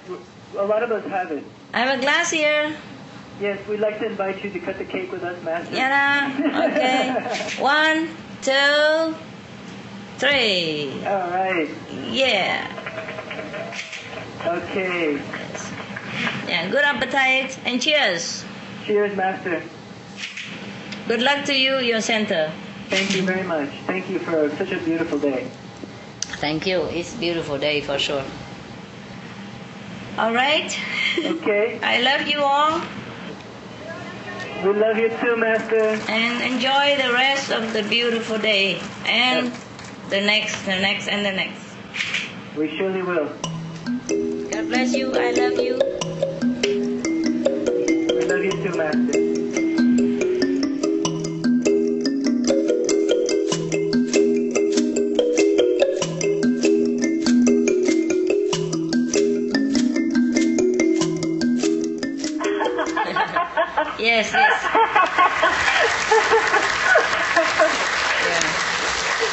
A lot of us have it. I have a glass here. Yes, we'd like to invite you to cut the cake with us, Master. Yeah. Okay. One, two, three. All right. Yeah. Okay. Yes. Yeah. Good appetite and cheers. Cheers, Master. Good luck to you, your center. Thank you very much. Thank you for such a beautiful day. Thank you. It's a beautiful day for sure. All right. Okay. I love you all We love you too, Master. and enjoy the rest of the beautiful day and the next, the next, and the next. We surely will. God bless you. I love you. We love you too, Master. Yes, yes. yeah.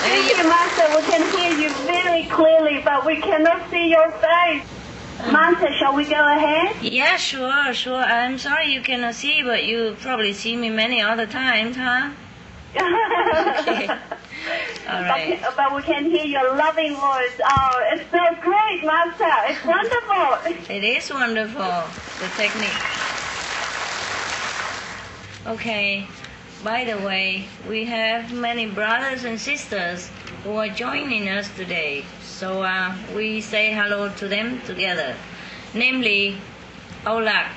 Thank you, Master. We can hear you very clearly, but we cannot see your face. Uh-huh. Master, shall we go ahead? Yeah, sure, sure. I'm sorry you cannot see, but you probably see me many other times, huh? Okay. All right. But, but we can hear your loving voice. Oh, it's so great, Master. It's wonderful. It is wonderful, the technique. Okay, by the way, we have many brothers and sisters who are joining us today. So uh, we say hello to them together. Namely, Lạc,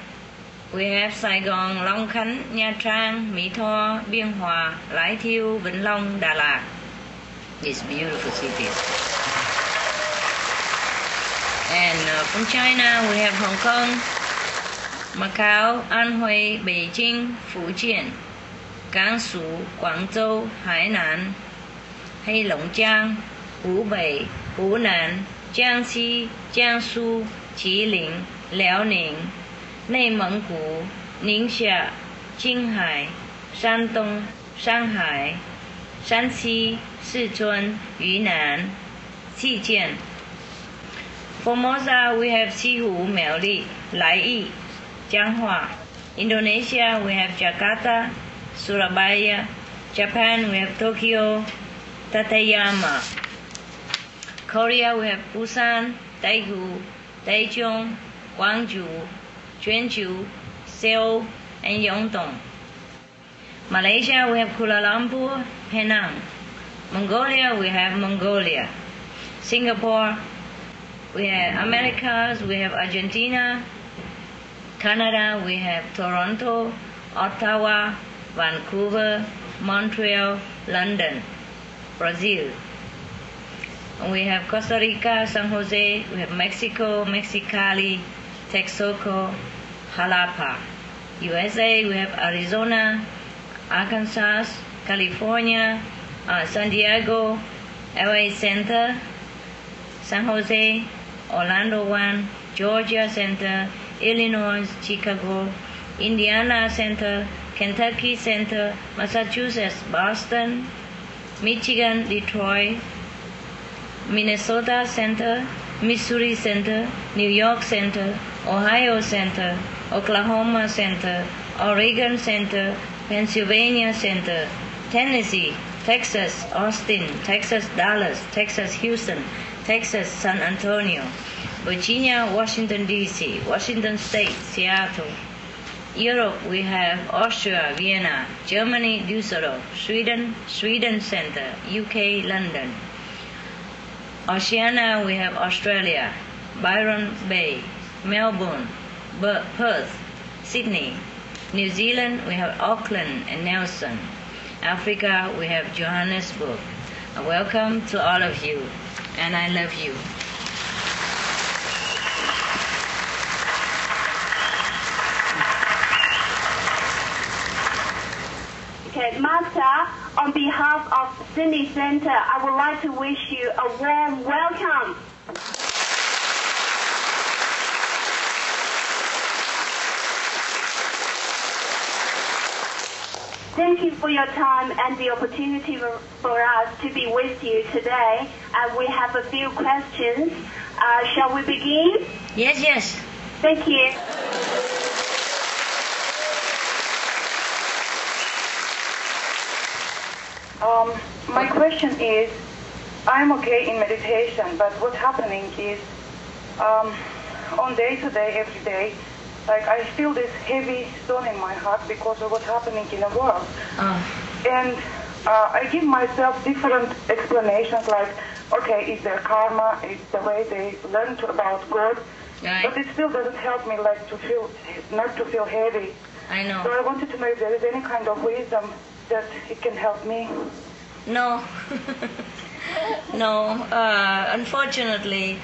we have Saigon, Long Khánh, Nha Trang, Mỹ Tho, Biên Hòa, Lai Thiêu, Vĩnh Long, Đà Lạt. These beautiful cities. And uh, from China, we have Hong Kong, 马考、安徽、北京、福建、甘肃、广州、海南、黑龙江、湖北、湖南、江西、江苏、吉林、辽宁、内蒙古、宁夏、青海、山东、上海、山西、四川、云南、四川。For more, we have 西湖、苗栗、莱伊。Jianghua. Indonesia we have Jakarta, Surabaya. Japan we have Tokyo, Tateyama. Korea we have Busan, Daegu, Daejeon, Gwangju, Jeonju, Seoul, and Yeongdong. Malaysia we have Kuala Lumpur, Penang. Mongolia we have Mongolia. Singapore we have Americas, we have Argentina. Canada we have Toronto, Ottawa, Vancouver, Montreal, London. Brazil. We have Costa Rica, San Jose, we have Mexico, Mexicali, Texcoco, Jalapa. USA, we have Arizona, Arkansas, California, uh, San Diego, LA Center, San Jose, Orlando 1, Georgia Center, Illinois, Chicago, Indiana Center, Kentucky Center, Massachusetts, Boston, Michigan, Detroit, Minnesota Center, Missouri Center, New York Center, Ohio Center, Oklahoma Center, Oregon Center, Pennsylvania Center, Tennessee, Texas, Austin, Texas, Dallas, Texas, Houston, Texas, San Antonio, Virginia, Washington, D.C., Washington State, Seattle. Europe, we have Austria, Vienna, Germany, Düsseldorf, Sweden, Sweden Center, UK, London. Oceania, we have Australia, Byron Bay, Melbourne, Perth, Sydney. New Zealand, we have Auckland and Nelson. Africa, we have Johannesburg. Welcome to all of you, and I love you. Okay, Master, on behalf of Sydney Center, I would like to wish you a warm welcome. Thank you for your time and the opportunity for, us to be with you today. And we have a few questions. Uh, shall we begin? Yes, yes. Thank you. Um, my question is, I'm okay in meditation, but what's happening is, um, on day to day, every day, like I feel this heavy stone in my heart because of what's happening in the world. And uh, I give myself different explanations, like, okay, it's their karma, it's the way they learn to, about God, Right. but it still doesn't help me, like, to feel, not to feel heavy. I know. So I wanted to know if there is any kind of wisdom that it can help me. No. no. Uh, unfortunately,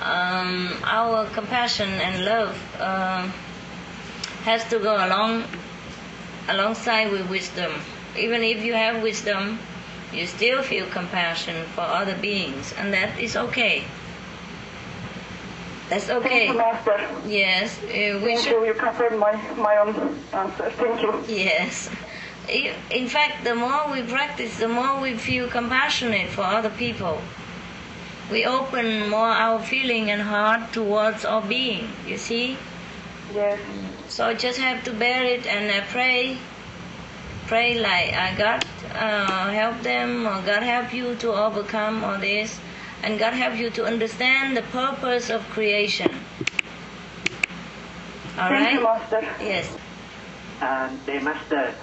um, our compassion and love uh, has to go along alongside with wisdom. Even if you have wisdom, you still feel compassion for other beings, and that is okay. That's okay. Thank you, Master. Yes, uh, we Thank should. you. You confirmed my, my own answer. Thank you. Yes. In fact, the more we practice, the more we feel compassionate for other people. We open more our feeling and heart towards our being, you see? Yes. So I just have to bear it and I pray. Pray like, uh, God uh, help them, or God help you to overcome all this, and God help you to understand the purpose of creation. All Thank right? you, Master. Yes. Uh, the master,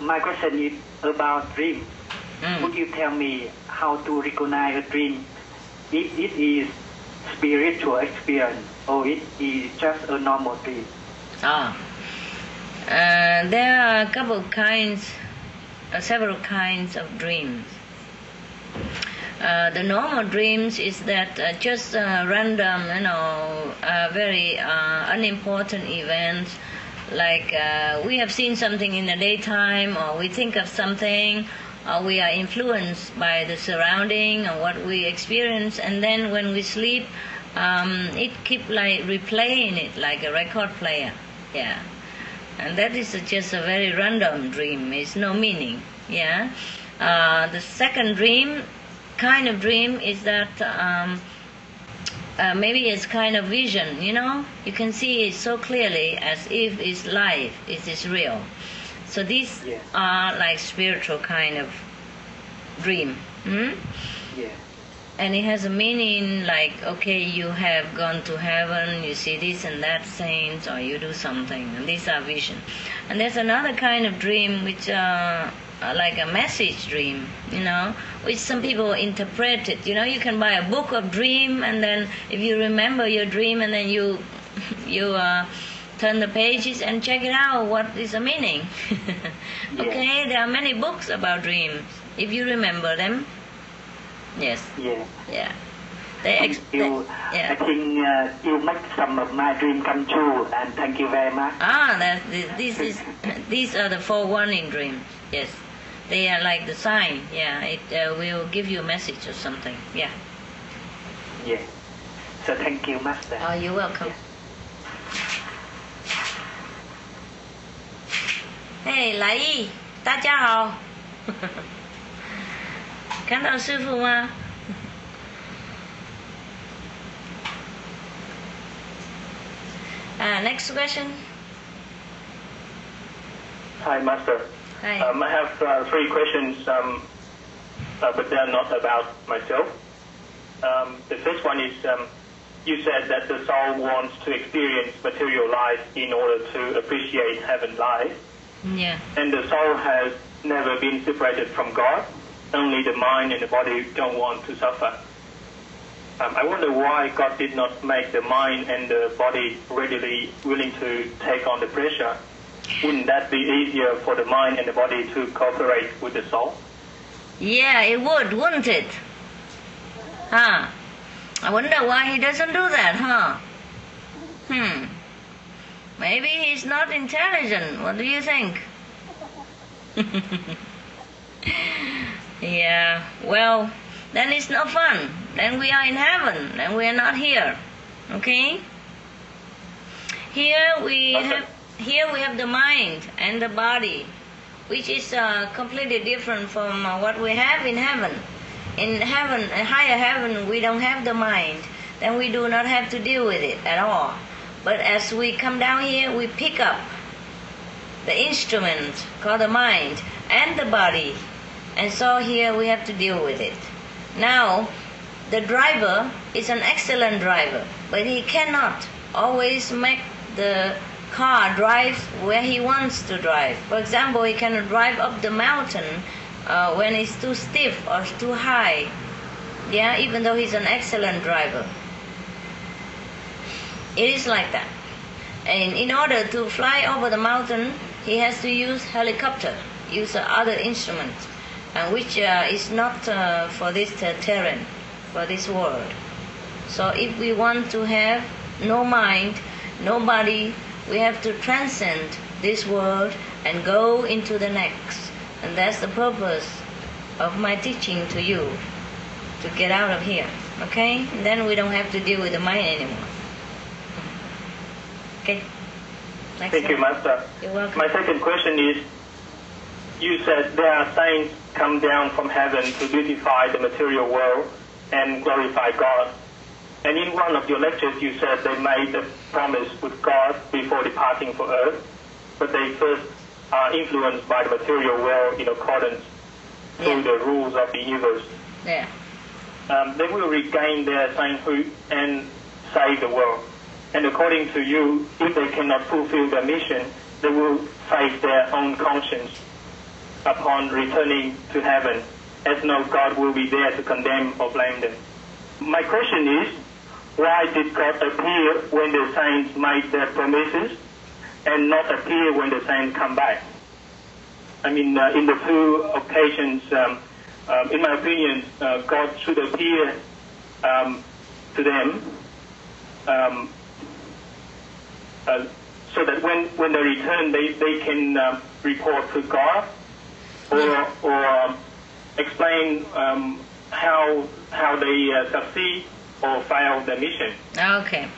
my question is about dream. Mm. Would you tell me how to recognize a dream if it is spiritual experience or it is just a normal dream. Ah. Uh, there are a couple kinds, uh, several kinds of dreams. Uh, the normal dreams is that uh, just uh, random, you know, uh, very uh, unimportant events, like uh, we have seen something in the daytime, or we think of something, or we are influenced by the surrounding or what we experience, and then when we sleep, um, it keep like replaying it like a record player. Yeah, and that is just a very random dream. It's no meaning. Yeah. Uh, the second dream, kind of dream, is that um, uh, maybe it's kind of vision. You know, you can see it so clearly as if it's life, it is real. So these Yeah. are like spiritual kind of dream. Hmm? Yeah. and it has a meaning like okay you have gone to heaven you see this and that saints or you do something and these are vision and there's another kind of dream which uh, like a message dream you know which some people interpret it you know you can buy a book of dream and then if you remember your dream and then you you uh, turn the pages and check it out what is the meaning okay there are many books about dreams if you remember them yes Yeah. yeah. They ex- you. yeah. I think uh, you make some of my dream come true, and thank you very much. Ah, that this is these are the forewarning dreams. Yes, they are like the sign. Yeah, it uh, will give you a message or something. Yeah. Yeah. So thank you, Master. Oh, you're welcome. Hey，来意，大家好。看到师傅吗？Uh, next question. Hi, Master. Um, I have uh, three questions, um, uh, but they're not about myself. Um, the first one is um, you said that the soul wants to experience material life in order to appreciate heaven life, Yeah. and the soul has never been separated from God. Only the mind and the body don't want to suffer. Um, I wonder why God did not make the mind and the body readily willing to take on the pressure. Wouldn't that be easier for the mind and the body to cooperate with the soul? Yeah, it would, wouldn't it? Huh? I wonder why he doesn't do that, huh? Hmm. Maybe he's not intelligent. What do you think? yeah, well, then it's no fun. Then we are in heaven. Then we are not here. Okay? Here we have here we have the mind and the body, which is uh, completely different from uh, what we have in heaven. In heaven, a higher heaven, we don't have the mind. Then we do not have to deal with it at all. But as we come down here, we pick up the instrument called the mind and the body. And so here we have to deal with it. Now, the driver is an excellent driver, but he cannot always make the car drive where he wants to drive. For example, he cannot drive up the mountain uh, when it's too stiff or too high. Yeah, even though he's an excellent driver. It is like that. And in order to fly over the mountain, he has to use helicopter, use other instruments, uh, which uh, is not uh, for this terrain, for this world. So if we want to have no mind, no body, we have to transcend this world and go into the next. And that's the purpose of my teaching to you, to get out of here. Okay? And then we don't have to deal with the mind anymore. Okay? Next Thank you. Master. You're welcome. My second question is, you said there are saints come down from heaven to beautify the material world and glorify God. And in one of your lectures, you said they made a promise with God before departing for earth, but they first are influenced by the material world in accordance to the rules of the universe. Yeah. Um, they will regain their sainthood and save the world. And according to you, if they cannot fulfill their mission, they will face their own conscience upon returning to heaven, as no God will be there to condemn or blame them. my question is, why did God appear when the saints made their promises and not appear when the saints come back? I mean, uh, in the two occasions, um, um, in my opinion, uh, God should appear um, to them um, uh, so that when, when they return, they, they can um, report to God or, or um, explain how, how they uh, succeed or fail the mission. Okay.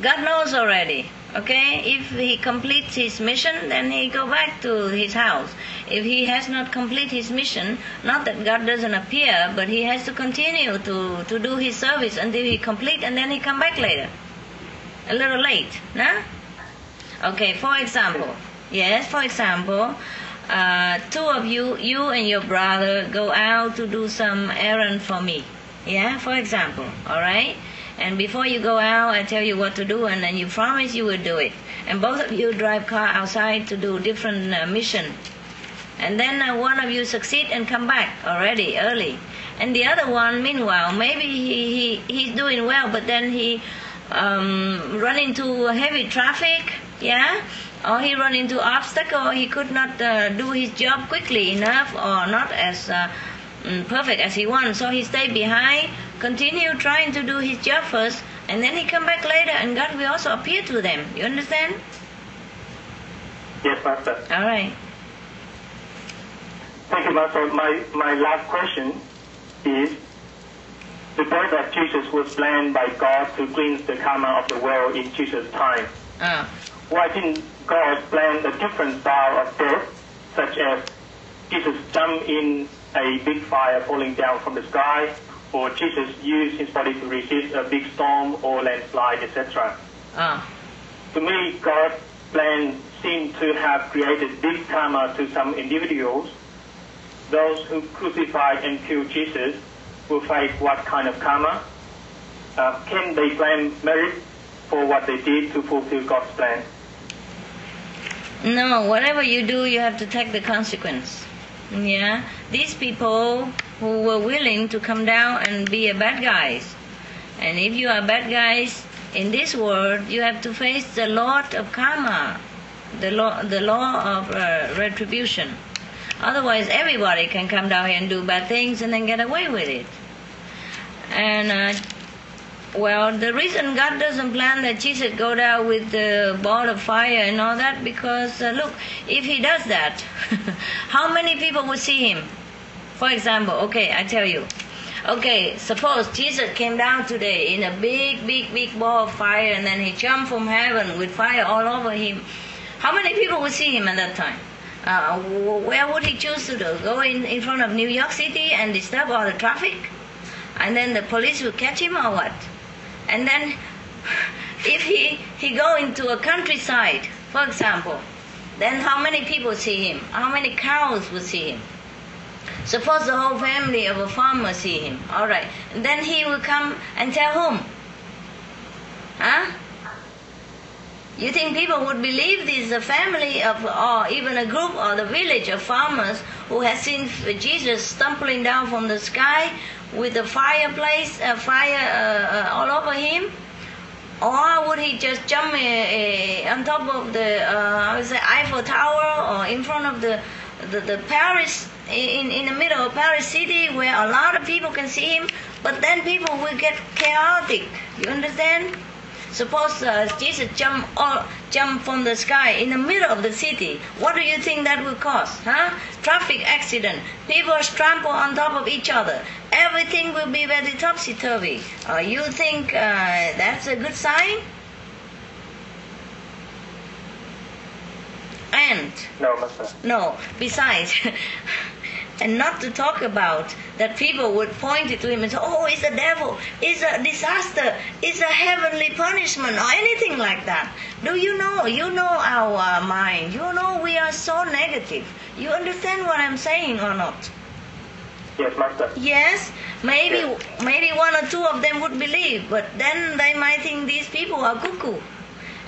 God knows already. Okay, if he completes his mission, then he go back to his house. If he has not complete his mission, not that God doesn't appear, but he has to continue to, to do his service until he complete, and then he come back later. A little late, nah? Okay, for example, yes, for example, uh, two of you, you and your brother, go out to do some errand for me. Yeah, for example, all right? And before you go out, I tell you what to do, and then you promise you will do it. And both of you drive car outside to do different uh, mission. And then uh, one of you succeed and come back already early. And the other one, meanwhile, maybe he, he he's doing well, but then he um, run into heavy traffic, yeah, or he run into obstacle, he could not uh, do his job quickly enough, or not as uh, perfect as he wants. So he stay behind, continue trying to do his job first, and then he come back later, and God will also appear to them. You understand? Yes, Master. All right. Thank you, Master. My, my last question is, the birth of Jesus was planned by God to cleanse the karma of the world in Jesus' time. Ah. Why didn't God plan a different style of death, such as Jesus jump in a big fire falling down from the sky, or Jesus used his body to resist a big storm or landslide, etc.? Ah. To me, God's plan seemed to have created big karma to some individuals. Those who crucified and killed Jesus will face what kind of karma? Uh, can they claim merit for what they did to fulfill God's plan? No, whatever you do, you have to take the consequence. Yeah, these people who were willing to come down and be a bad guys, and if you are bad guys in this world, you have to face the law of karma, the law, the law of uh, retribution. Otherwise, everybody can come down here and do bad things and then get away with it. And uh, well, the reason God doesn't plan that Jesus go down with the ball of fire and all that, because uh, look, if he does that, how many people would see him? For example, okay, I tell you. Okay, suppose Jesus came down today in a big, big, big ball of fire and then he jumped from heaven with fire all over him. How many people would see him at that time? Uh, where would he choose to do? Go in, in front of New York City and disturb all the traffic? And then the police will catch him or what? And then if he, he go into a countryside, for example, then how many people see him? How many cows will see him? Suppose the whole family of a farmer see him. All right. And then he will come and tell whom? Huh? You think people would believe this is a family of, or even a group or the village of farmers who has seen Jesus stumbling down from the sky with a fireplace, a fire uh, uh, all over him? Or would he just jump uh, uh, on top of the uh, I would say Eiffel Tower or in front of the, the, the Paris, in, in the middle of Paris city where a lot of people can see him, but then people will get chaotic. You understand? Suppose uh, Jesus jump all, jump from the sky in the middle of the city. What do you think that will cause? Huh? Traffic accident. People trample on top of each other. Everything will be very topsy turvy. Uh, you think uh, that's a good sign? And No, Master. no, besides, and not to talk about that people would point it to him and say, oh, it's a devil, it's a disaster, it's a heavenly punishment, or anything like that. Do you know? You know our uh, mind. You know we are so negative. You understand what I'm saying or not? Yes, Master. Yes, maybe maybe one or two of them would believe, but then they might think these people are cuckoo.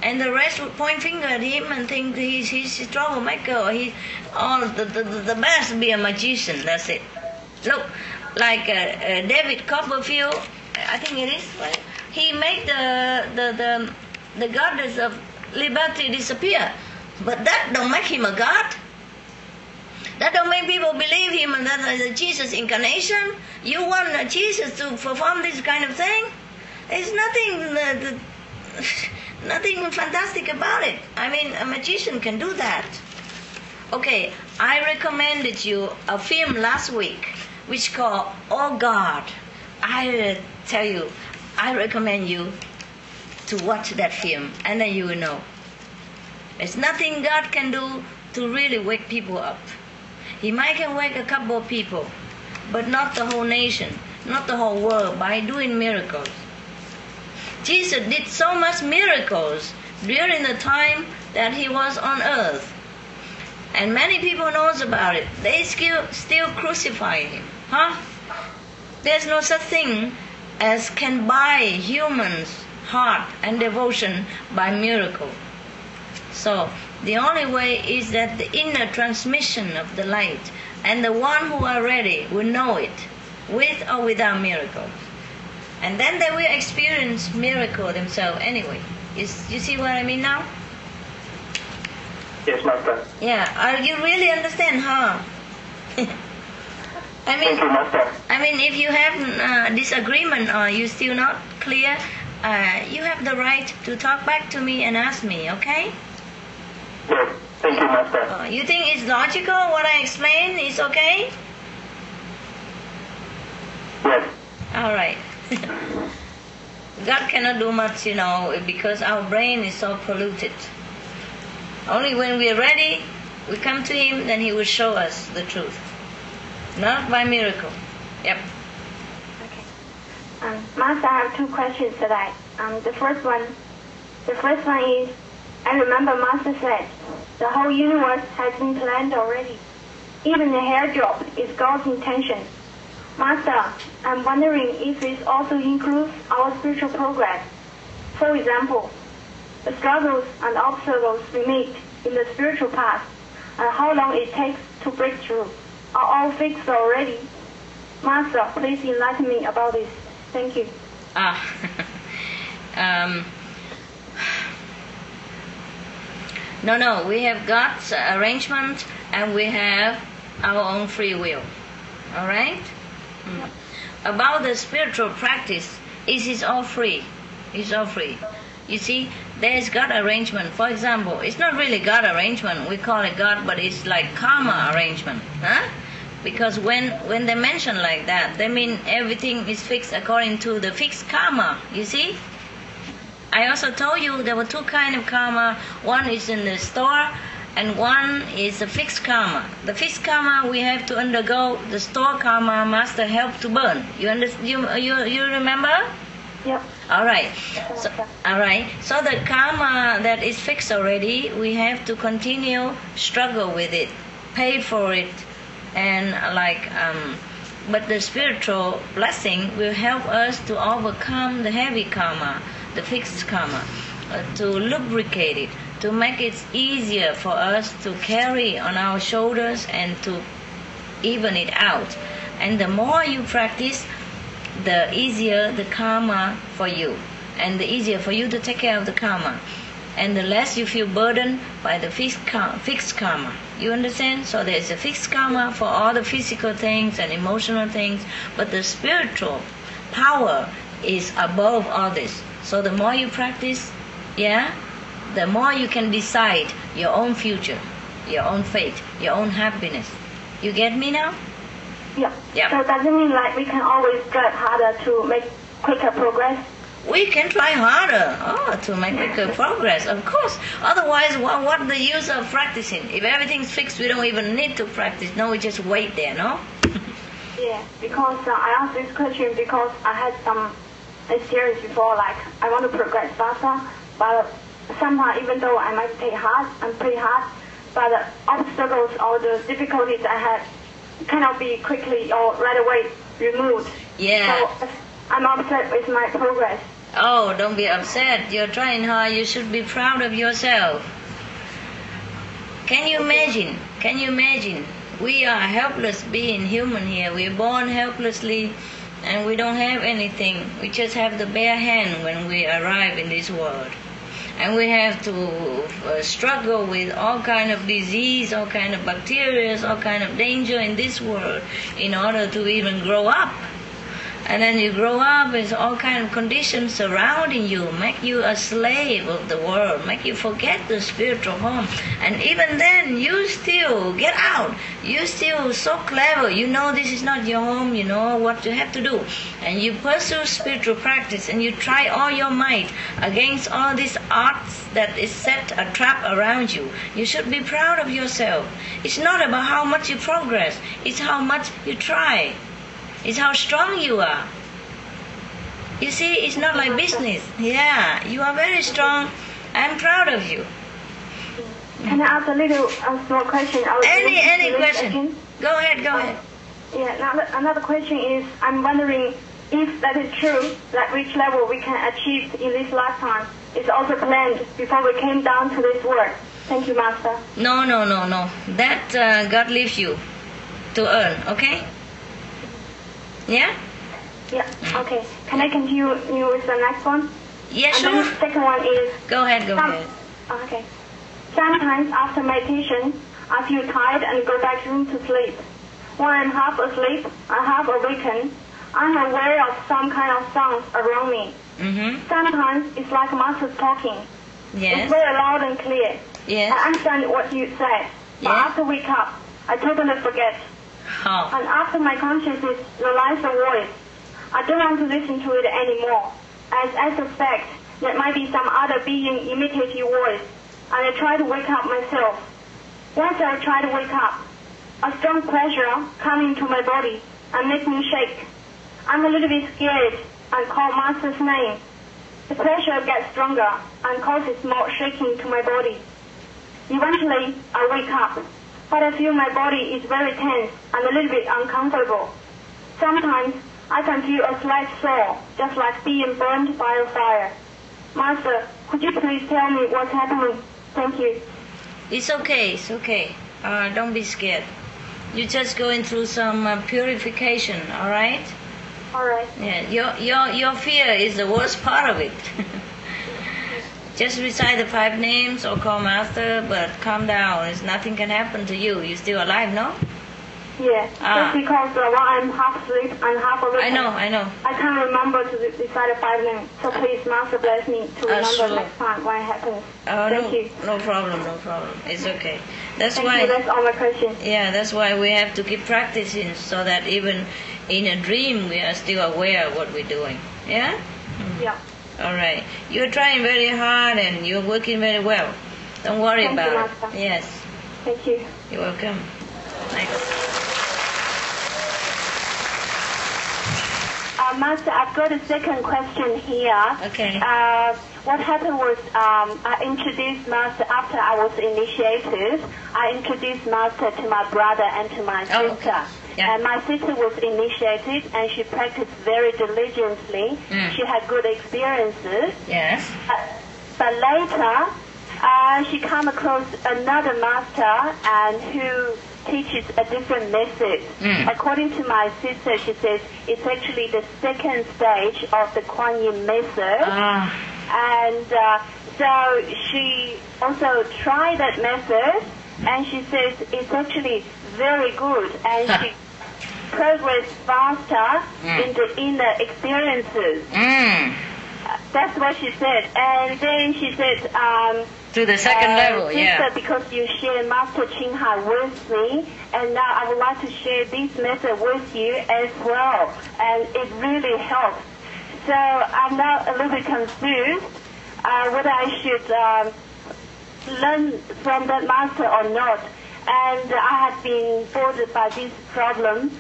And the rest would point finger at him and think he's he's a troublemaker or he oh the, the, the best be a magician, that's it. Look, like uh, uh, David Copperfield I think it is. Right? He made the the the the goddess of liberty disappear, but that don't make him a god. That don't make people believe him and that is a Jesus incarnation. You want a Jesus to perform this kind of thing? It's nothing, nothing fantastic about it. I mean, a magician can do that. Okay, I recommended you a film last week which called Oh God. I uh, tell you, I recommend you to watch that film, and then you will know. There's nothing God can do to really wake people up. He might can wake a couple of people, but not the whole nation, not the whole world by doing miracles. Jesus did so much miracles during the time that he was on earth. And many people knows about it. They still still crucify him. Huh? There's no such thing as can buy humans' heart and devotion by miracle. So the only way is that the inner transmission of the light and the one who are ready will know it with or without miracles. And then they will experience miracle themselves anyway. You, you see what I mean now? Yes, Master. Yeah, are you really understand, huh? I mean, Thank you, Master. I mean, if you have uh, disagreement or you still not clear, uh, you have the right to talk back to me and ask me, okay? Yes, thank you, Master. Uh, you think it's logical what I explain is okay? Yes. All right. God cannot do much, you know, because our brain is so polluted. Only when we are ready, we come to Him, then He will show us the truth. Not by miracle. Yep. Okay. Um, Master, I have two questions today. Um, the first one, the first one is, I remember Master said, the whole universe has been planned already. Even the hair drop is God's intention. Master, I'm wondering if this also includes our spiritual progress. For example, the struggles and obstacles we meet in the spiritual path and how long it takes to break through are all fixed already. Master, please enlighten me about this. Thank you. Ah. um, no, no, we have God's arrangement and we have our own free will. All right? Mm. About the spiritual practice, it is all free. It's all free. You see, there is God arrangement. For example, it's not really God arrangement. We call it God, but it's like karma arrangement. Huh? Because when, when they mention like that, they mean everything is fixed according to the fixed karma. You see? I also told you there were two kind of karma. One is in the store, and one is the fixed karma. The fixed karma we have to undergo. The store karma master help to burn. You under, you you you remember? Yep. All right. So, all right. So the karma that is fixed already, we have to continue struggle with it, pay for it, and like um, but the spiritual blessing will help us to overcome the heavy karma, the fixed karma, uh, to lubricate it, to make it easier for us to carry on our shoulders and to even it out. And the more you practice, the easier the karma for you, and the easier for you to take care of the karma, and the less you feel burdened by the fixed karma. Fixed karma. You understand? So there's a fixed karma for all the physical things and emotional things, but the spiritual power is above all this. So the more you practice, yeah, the more you can decide your own future, your own fate, your own happiness. You get me now? Yeah. Yeah. So does it mean like we can always strive harder to make quicker progress? We can try harder oh, to make quicker progress, of course. Otherwise, what, what the use of practicing? If everything's fixed, we don't even need to practice. No, we just wait there, no? Yeah, because uh, I asked this question because I had some experience before, like I want to progress faster, but somehow even though I might take hard, I'm pretty hard, but the obstacles or the difficulties I had cannot be quickly or right away removed. Yeah. So uh, I'm upset with my progress. Oh, don't be upset. You're trying hard. You should be proud of yourself. Can you imagine? Can you imagine? We are helpless being human here. We're born helplessly and we don't have anything. We just have the bare hand when we arrive in this world. And we have to uh, struggle with all kind of disease, all kind of bacteria, all kind of danger in this world in order to even grow up. And then you grow up with all kind of conditions surrounding you, make you a slave of the world, make you forget the spiritual home. And even then, you still get out. You still so clever. You know this is not your home. You know what you have to do, and you pursue spiritual practice, and you try all your might against all these odds that is set a trap around you. You should be proud of yourself. It's not about how much you progress. It's how much you try. It's how strong you are. You see, it's not my business. Yeah, you are very strong. I'm proud of you. Can I ask a little a small question? Any any question? again. Go ahead, go ahead. Yeah, another, another question is, I'm wondering if that is true, that which level we can achieve in this lifetime is also planned before we came down to this world. Thank you, Master. No, no, no, no. That uh, God leaves you to earn. Okay? Yeah. Yeah, okay. Can I continue with the next one? Yeah, and then sure. the second one is... Go ahead, go some- ahead. Oh, Okay. Sometimes after meditation, I feel tired and go back room to sleep. When I'm half asleep, I half awaken. I'm aware of some kind of sounds around me. Mm-hmm. Sometimes it's like a Master's talking. Yes. It's very loud and clear. Yes. I understand what you said. But Yes. after wake up, I totally forget. And after my consciousness realizes the voice, I don't want to listen to it anymore. As I suspect there might be some other being imitating voice. And I try to wake up myself. Once I try to wake up, a strong pressure comes into my body and makes me shake. I'm a little bit scared and call Master's name. The pressure gets stronger and causes more shaking to my body. Eventually, I wake up, but I feel my body is very tense and a little bit uncomfortable. Sometimes I can feel a slight sore, just like being burned by a fire. Master, could you please tell me what's happening? Thank you. It's okay. It's okay. Uh, don't be scared. You're just going through some uh, purification. All right. All right. Yeah. Your your your fear is the worst part of it. just recite the five names or call master, but calm down. It's nothing can happen to you. You're still alive, no? Yeah, Ah. just because uh, while I'm half asleep and half awake. I know. I know. I can't remember to re- recite the five names. So please, Master, bless me to Ah, remember sure. next time when it happens. Oh, Thank no, you. no problem, no problem. It's okay. That's Thank why. you. That's all my questions. Yeah, that's why we have to keep practicing so that even in a dream we are still aware of what we're doing. Yeah? Yeah. All right. You're trying very hard and you're working very well. Don't worry Thank you, about it. Yes. Thank you. You're welcome. Next. Uh, Master, I've got a second question here. Okay. Uh, what happened was um, I introduced Master after I was initiated. I introduced Master to my brother and to my Oh, sister. okay. Yeah. And my sister was initiated and she practiced very diligently. Mm. She had good experiences. Yes. Uh, but later, uh, she came across another master and who teaches a different method. Mm. According to my sister, she says it's actually the second stage of the Kuan Yin method. Ah. And uh, so she also tried that method, and she says it's actually very good, and she progressed faster Mm. in the inner experiences. Mm. That's what she said. And then she said, um, To the second uh, level, sister, yeah. because you share Master Ching Hai with me, and now I would like to share this method with you as well. And it really helps. So I'm now a little bit confused uh, whether I should um, learn from that master or not. And I have been bothered by this problem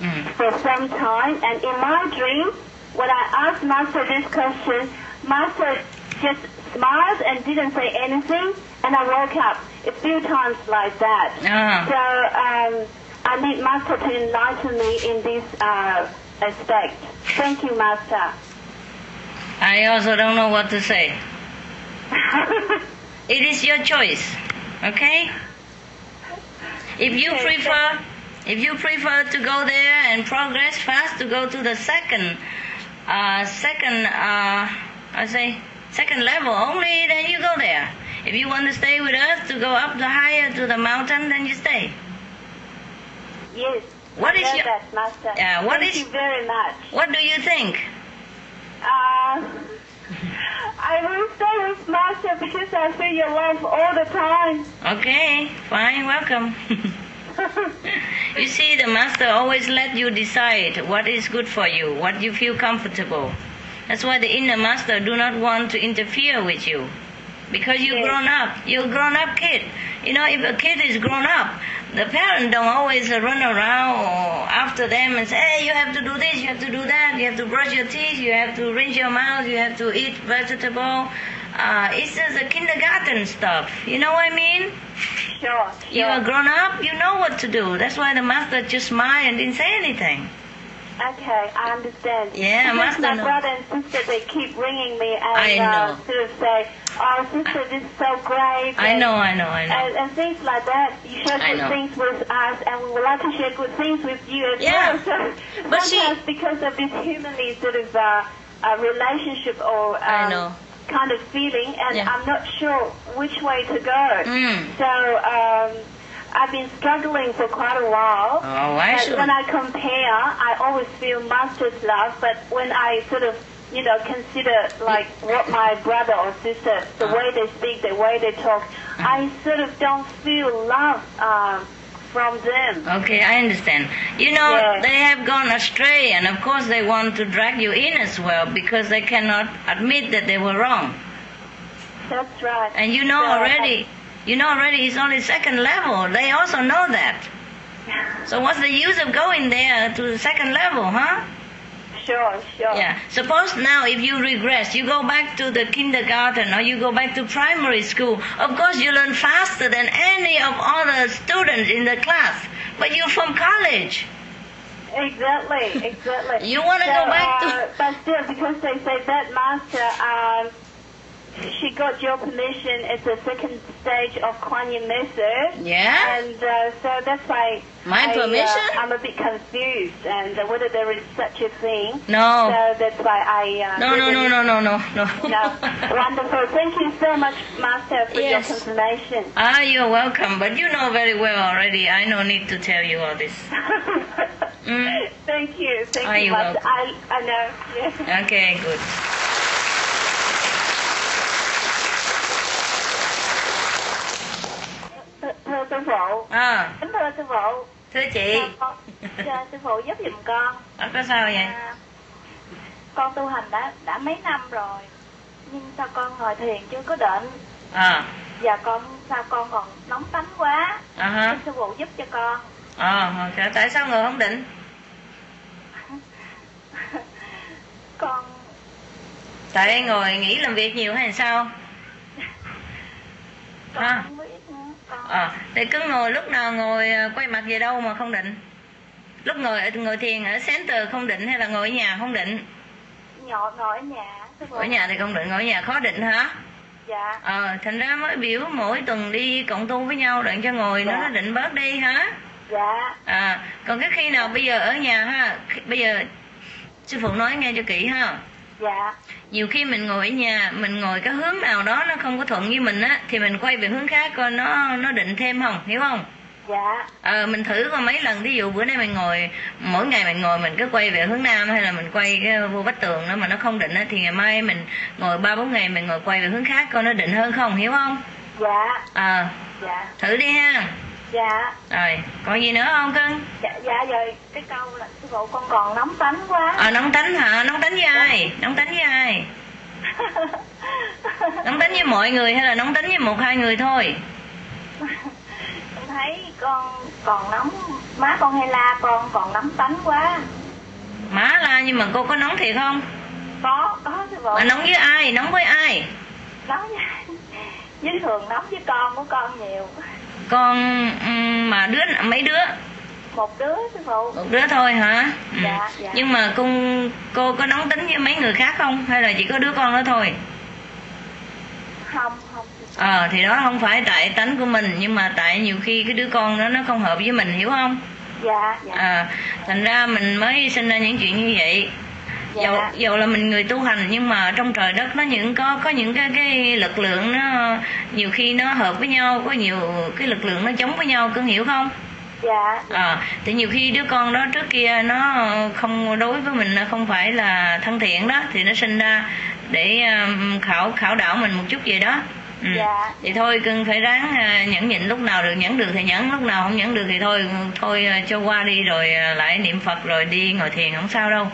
Mm. for some time. And in my dream, when I asked Master this question, Master just smiled and didn't say anything, and I woke up a few times like that. Ah. So um, I need Master to enlighten me in this uh, aspect. Thank you, Master. I also don't know what to say. It is your choice. Okay? If you Okay, prefer If you prefer to go there and progress fast to go to the second, uh, second, uh, I say, second level only, then you go there. If you want to stay with us to go up the higher to the mountain, then you stay. Yes. What I is your- that, Master. Yeah, what Thank is- you very much. What do you think? Uh, I will stay with Master because I feel your love all the time. Okay, fine, welcome. you see, the master always let you decide what is good for you, what you feel comfortable. That's why the inner master do not want to interfere with you. Because you're grown up. You're a grown up kid. You know, if a kid is grown up, the parent don't always run around or after them and say, hey, you have to do this, you have to do that, you have to brush your teeth, you have to rinse your mouth, you have to eat vegetable. Uh, it's just a kindergarten stuff. You know what I mean? Sure. You are grown up, you know what to do. That's why the master just smiled and didn't say anything. Okay, I understand. Yeah, because Master my know. brother and sister, they keep ringing me and I Uh, sort of say, oh, sister, this is so great. I and- know, I know, I know. And, and things like that. You share I good things with us, and we would like to share good things with you as Yeah. well. So But she- because of this humanly sort of uh, uh, relationship or I um, know. Kind of feeling, and Yeah. I'm not sure which way to go. Mm. So um, I've been struggling for quite a while. Oh, I when I compare, I always feel master's love, but when I sort of, you know, consider like what my brother or sister, the way they speak, the way they talk, I sort of don't feel love um, from them. Okay, I understand. You know, Yeah. they have gone astray, and of course they want to drag you in as well because they cannot admit that they were wrong. That's right. And you know already, you know already it's only second level. They also know that. So what's the use of going there to the second level, huh? Sure, sure. Yeah. Suppose now if you regress, you go back to the kindergarten or you go back to primary school. Of course you learn faster than any of other students in the class. But you're from college. Exactly, exactly. You wanna So, go back to- uh, But still, because they say that master, um, she got your permission. It's the second stage of Kuan Yin method. Yeah? And uh, so that's why. My I, permission? Uh, I'm a bit confused, and uh, whether there is such a thing. No. So that's why I. Uh, No, no, no, no, no, no, no. no. Wonderful. Thank you so much, Master, for Yes. your confirmation. Ah, you're welcome. But you know very well already. I no need to tell you all this. Mm. Thank you. Thank Are you, you Master. welcome. I, I know. Yes. Okay, good. Thưa, thưa sư phụ. À, Kính thưa sư phụ. thưa chị. Dạ, con, dạ, sư phụ giúp giùm con. À, có sao vậy? À, con tu hành đã đã mấy năm rồi. Nhưng sao con ngồi thiền chưa có định. À, Và con sao con còn nóng tánh quá. à hả? Sư phụ giúp cho con. À, tại sao người không định? Con Tại ngồi nghỉ làm việc nhiều hay sao? con Ha? không biết nữa. Con À, thì cứ ngồi lúc nào ngồi à, quay mặt về đâu mà không định? Lúc ngồi ở ngồi thiền ở center không định hay là ngồi ở nhà không định? nhỏ ngồi ở nhà. Phụ. Ở nhà thì không định, ngồi ở nhà khó định hả? Dạ. Ờ, thành ra mới biểu mỗi tuần đi cộng tu với nhau đặng cho ngồi nó Dạ. nó định bớt đi hả? Dạ. À, còn cái khi nào bây giờ ở nhà ha, bây giờ sư phụ nói nghe cho kỹ ha. Dạ. Nhiều khi mình ngồi ở nhà, mình ngồi cái hướng nào đó nó không có thuận với mình á, thì mình quay về hướng khác coi nó nó định thêm không, hiểu không? Dạ. Ờ, mình thử coi mấy lần, ví dụ bữa nay mình ngồi, mỗi ngày mình ngồi mình cứ quay về hướng nam hay là mình quay cái vô vách tường đó mà nó không định á, thì ngày mai mình ngồi ba bốn ngày mình ngồi quay về hướng khác coi nó định hơn không, hiểu không? Dạ. Ờ, Dạ. thử đi ha. Dạ. Rồi, còn gì nữa không cưng? Dạ, dạ rồi cái câu là sư phụ con còn nóng tánh quá. Ờ, nóng tánh hả? Nóng tánh với ai? Nóng tánh với ai? Nóng tánh với mọi người hay là nóng tánh với một hai người thôi? Con thấy con còn nóng má con hay la con còn nóng tánh quá. Má la nhưng mà cô có nóng thiệt không? Có có sư phụ. Mà nóng với ai? Nóng với ai? Nóng với- với thường nóng với con của con nhiều. Con mà đứa mấy đứa? Một đứa sư phụ. Một đứa thôi hả? Ừ. Dạ, dạ. Nhưng mà cô cô có nóng tính với mấy người khác không? Hay là chỉ có đứa con đó thôi? Không không. Ờ thì đó không phải tại tánh của mình nhưng mà tại nhiều khi cái đứa con đó nó không hợp với mình hiểu không? Dạ, dạ. à, thành ra mình mới sinh ra những chuyện như vậy Dạ. dầu dầu là mình người tu hành nhưng mà trong trời đất nó những có có những cái cái lực lượng nó nhiều khi nó hợp với nhau có nhiều cái lực lượng nó chống với nhau cưng hiểu không Dạ. à, thì nhiều khi đứa con đó trước kia nó không đối với mình không phải là thân thiện đó thì nó sinh ra để khảo khảo đảo mình một chút gì đó ừ. Dạ. thì thôi cưng phải ráng à, nhẫn nhịn lúc nào được nhẫn được thì nhẫn lúc nào không nhẫn được thì thôi thôi à, cho qua đi rồi lại niệm phật rồi đi ngồi thiền không sao đâu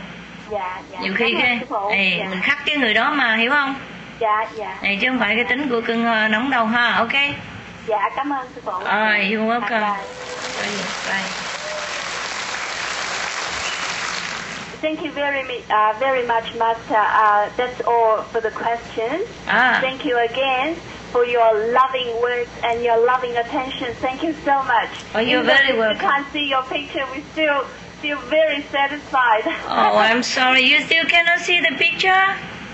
Dạ, dạ. nhiều khi cái ê, dạ. mình khắc cái người đó mà hiểu không dạ, dạ. này chứ không phải cái tính của cưng à, nóng đâu ha ok Dạ, cảm ơn sư phụ. Alright, you're welcome. Bye. bye Thank you very, uh, very much, Master. Uh, that's all for the questions. Ah. Thank you again for your loving words and your loving attention. Thank you so much. Oh, you're Even very we welcome. can't see your picture, we still feel very satisfied. oh i'm sorry you still cannot see the picture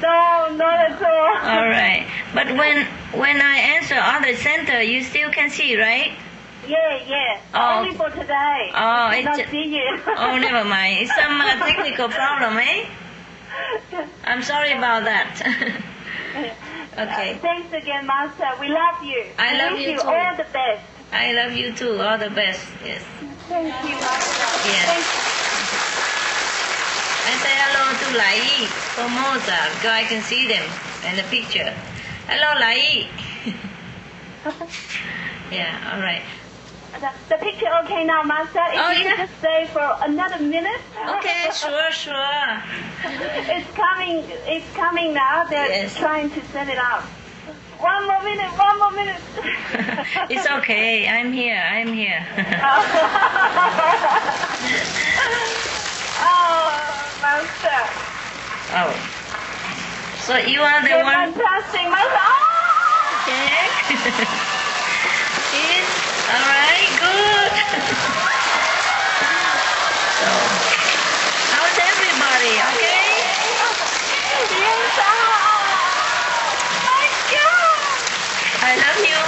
No, not at all. all right but when when i answer other center you still can see right Yeah, yeah. Oh. Only for today. Oh, I not see you. oh never mind it's some uh, technical problem eh i'm sorry about that okay Thanks again, Master. We love you. I love you you too. all the best. i love you too all the best yes Thank you, Yes. I say hello to Lai Formosa so I can see them in the picture. Hello Lai. yeah, all right. The, the picture okay now, Master? If Oh, you yeah. could just stay for another minute. Okay, sure, sure. it's coming. It's coming now. They're Yes. trying to set it up. One more minute. One more minute. it's okay. I'm here. I'm here. oh, Master. oh. So you are the You're one. fantastic, Master. Oh! Okay. Yes. All right. Good. so, how's everybody? Okay. Yes. Oh, my God. I love you.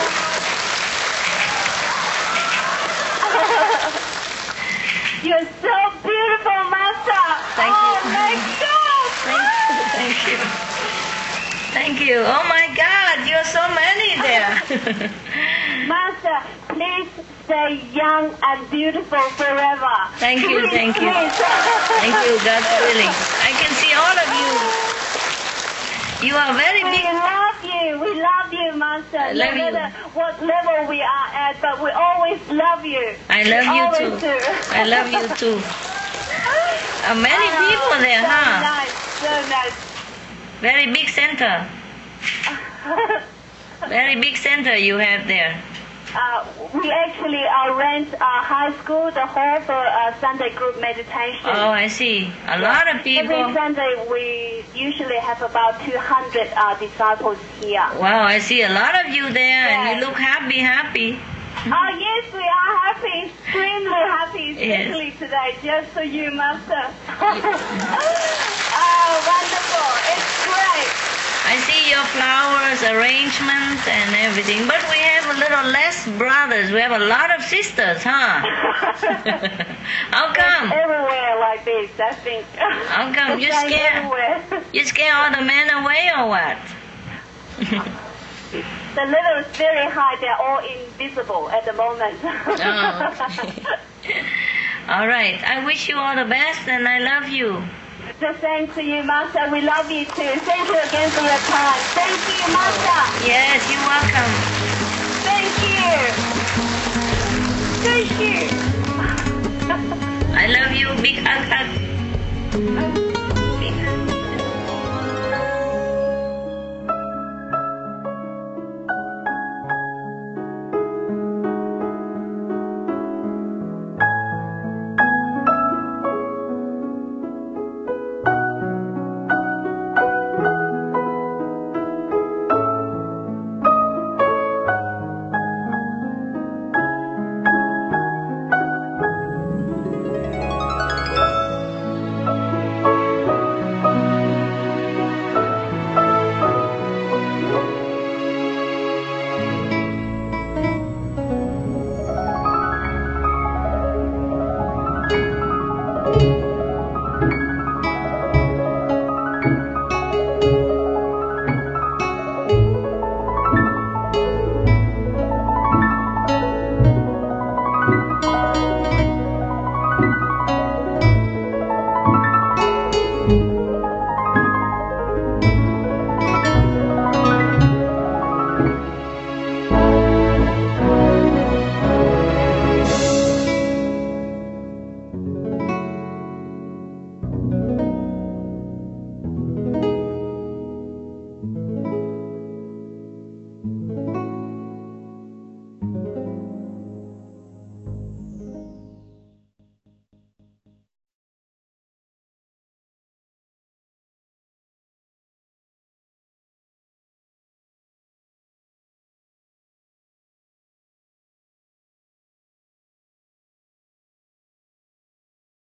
You're so beautiful, Master. Thank oh, you. Oh my God. Thank you. Thank you. Thank you. Oh my God, you're so many there. Master, please stay young and beautiful forever. Thank you, Please, thank you. please. Thank you, God willing. I can see all of you. You are very big. We love you. We love you, Master. I love no you. matter what level we are at, but we always love you. I love We you too. do. I love you too. Uh, many Oh, people there, so huh? Nice, so nice. Very big center. Very big center you have there. Uh, we actually uh, rent a high school, the hall for uh, Sunday group meditation. Oh, I see. A lot of people. Every. Sunday we usually have about 200 uh, disciples here. Wow, I see a lot of you there, and you look happy, happy. Oh yes, we are happy, extremely happy, Yes. today, just for you, Master. oh, wonderful! It's great. I see your flowers, arrangements, and everything. But we have a little less brothers. We have a lot of sisters, huh? How come? Everywhere like this, I think. How come? You scare-. You scare all the men away or what? The level is very high. They're all invisible at the moment. Oh, all right. I wish you all the best, and I love you. The same to you, Master. We love you too. Thank you again for your time. Thank you, Master. Yes, you're welcome. Thank you. Thank you. I love you. Big hug, hug.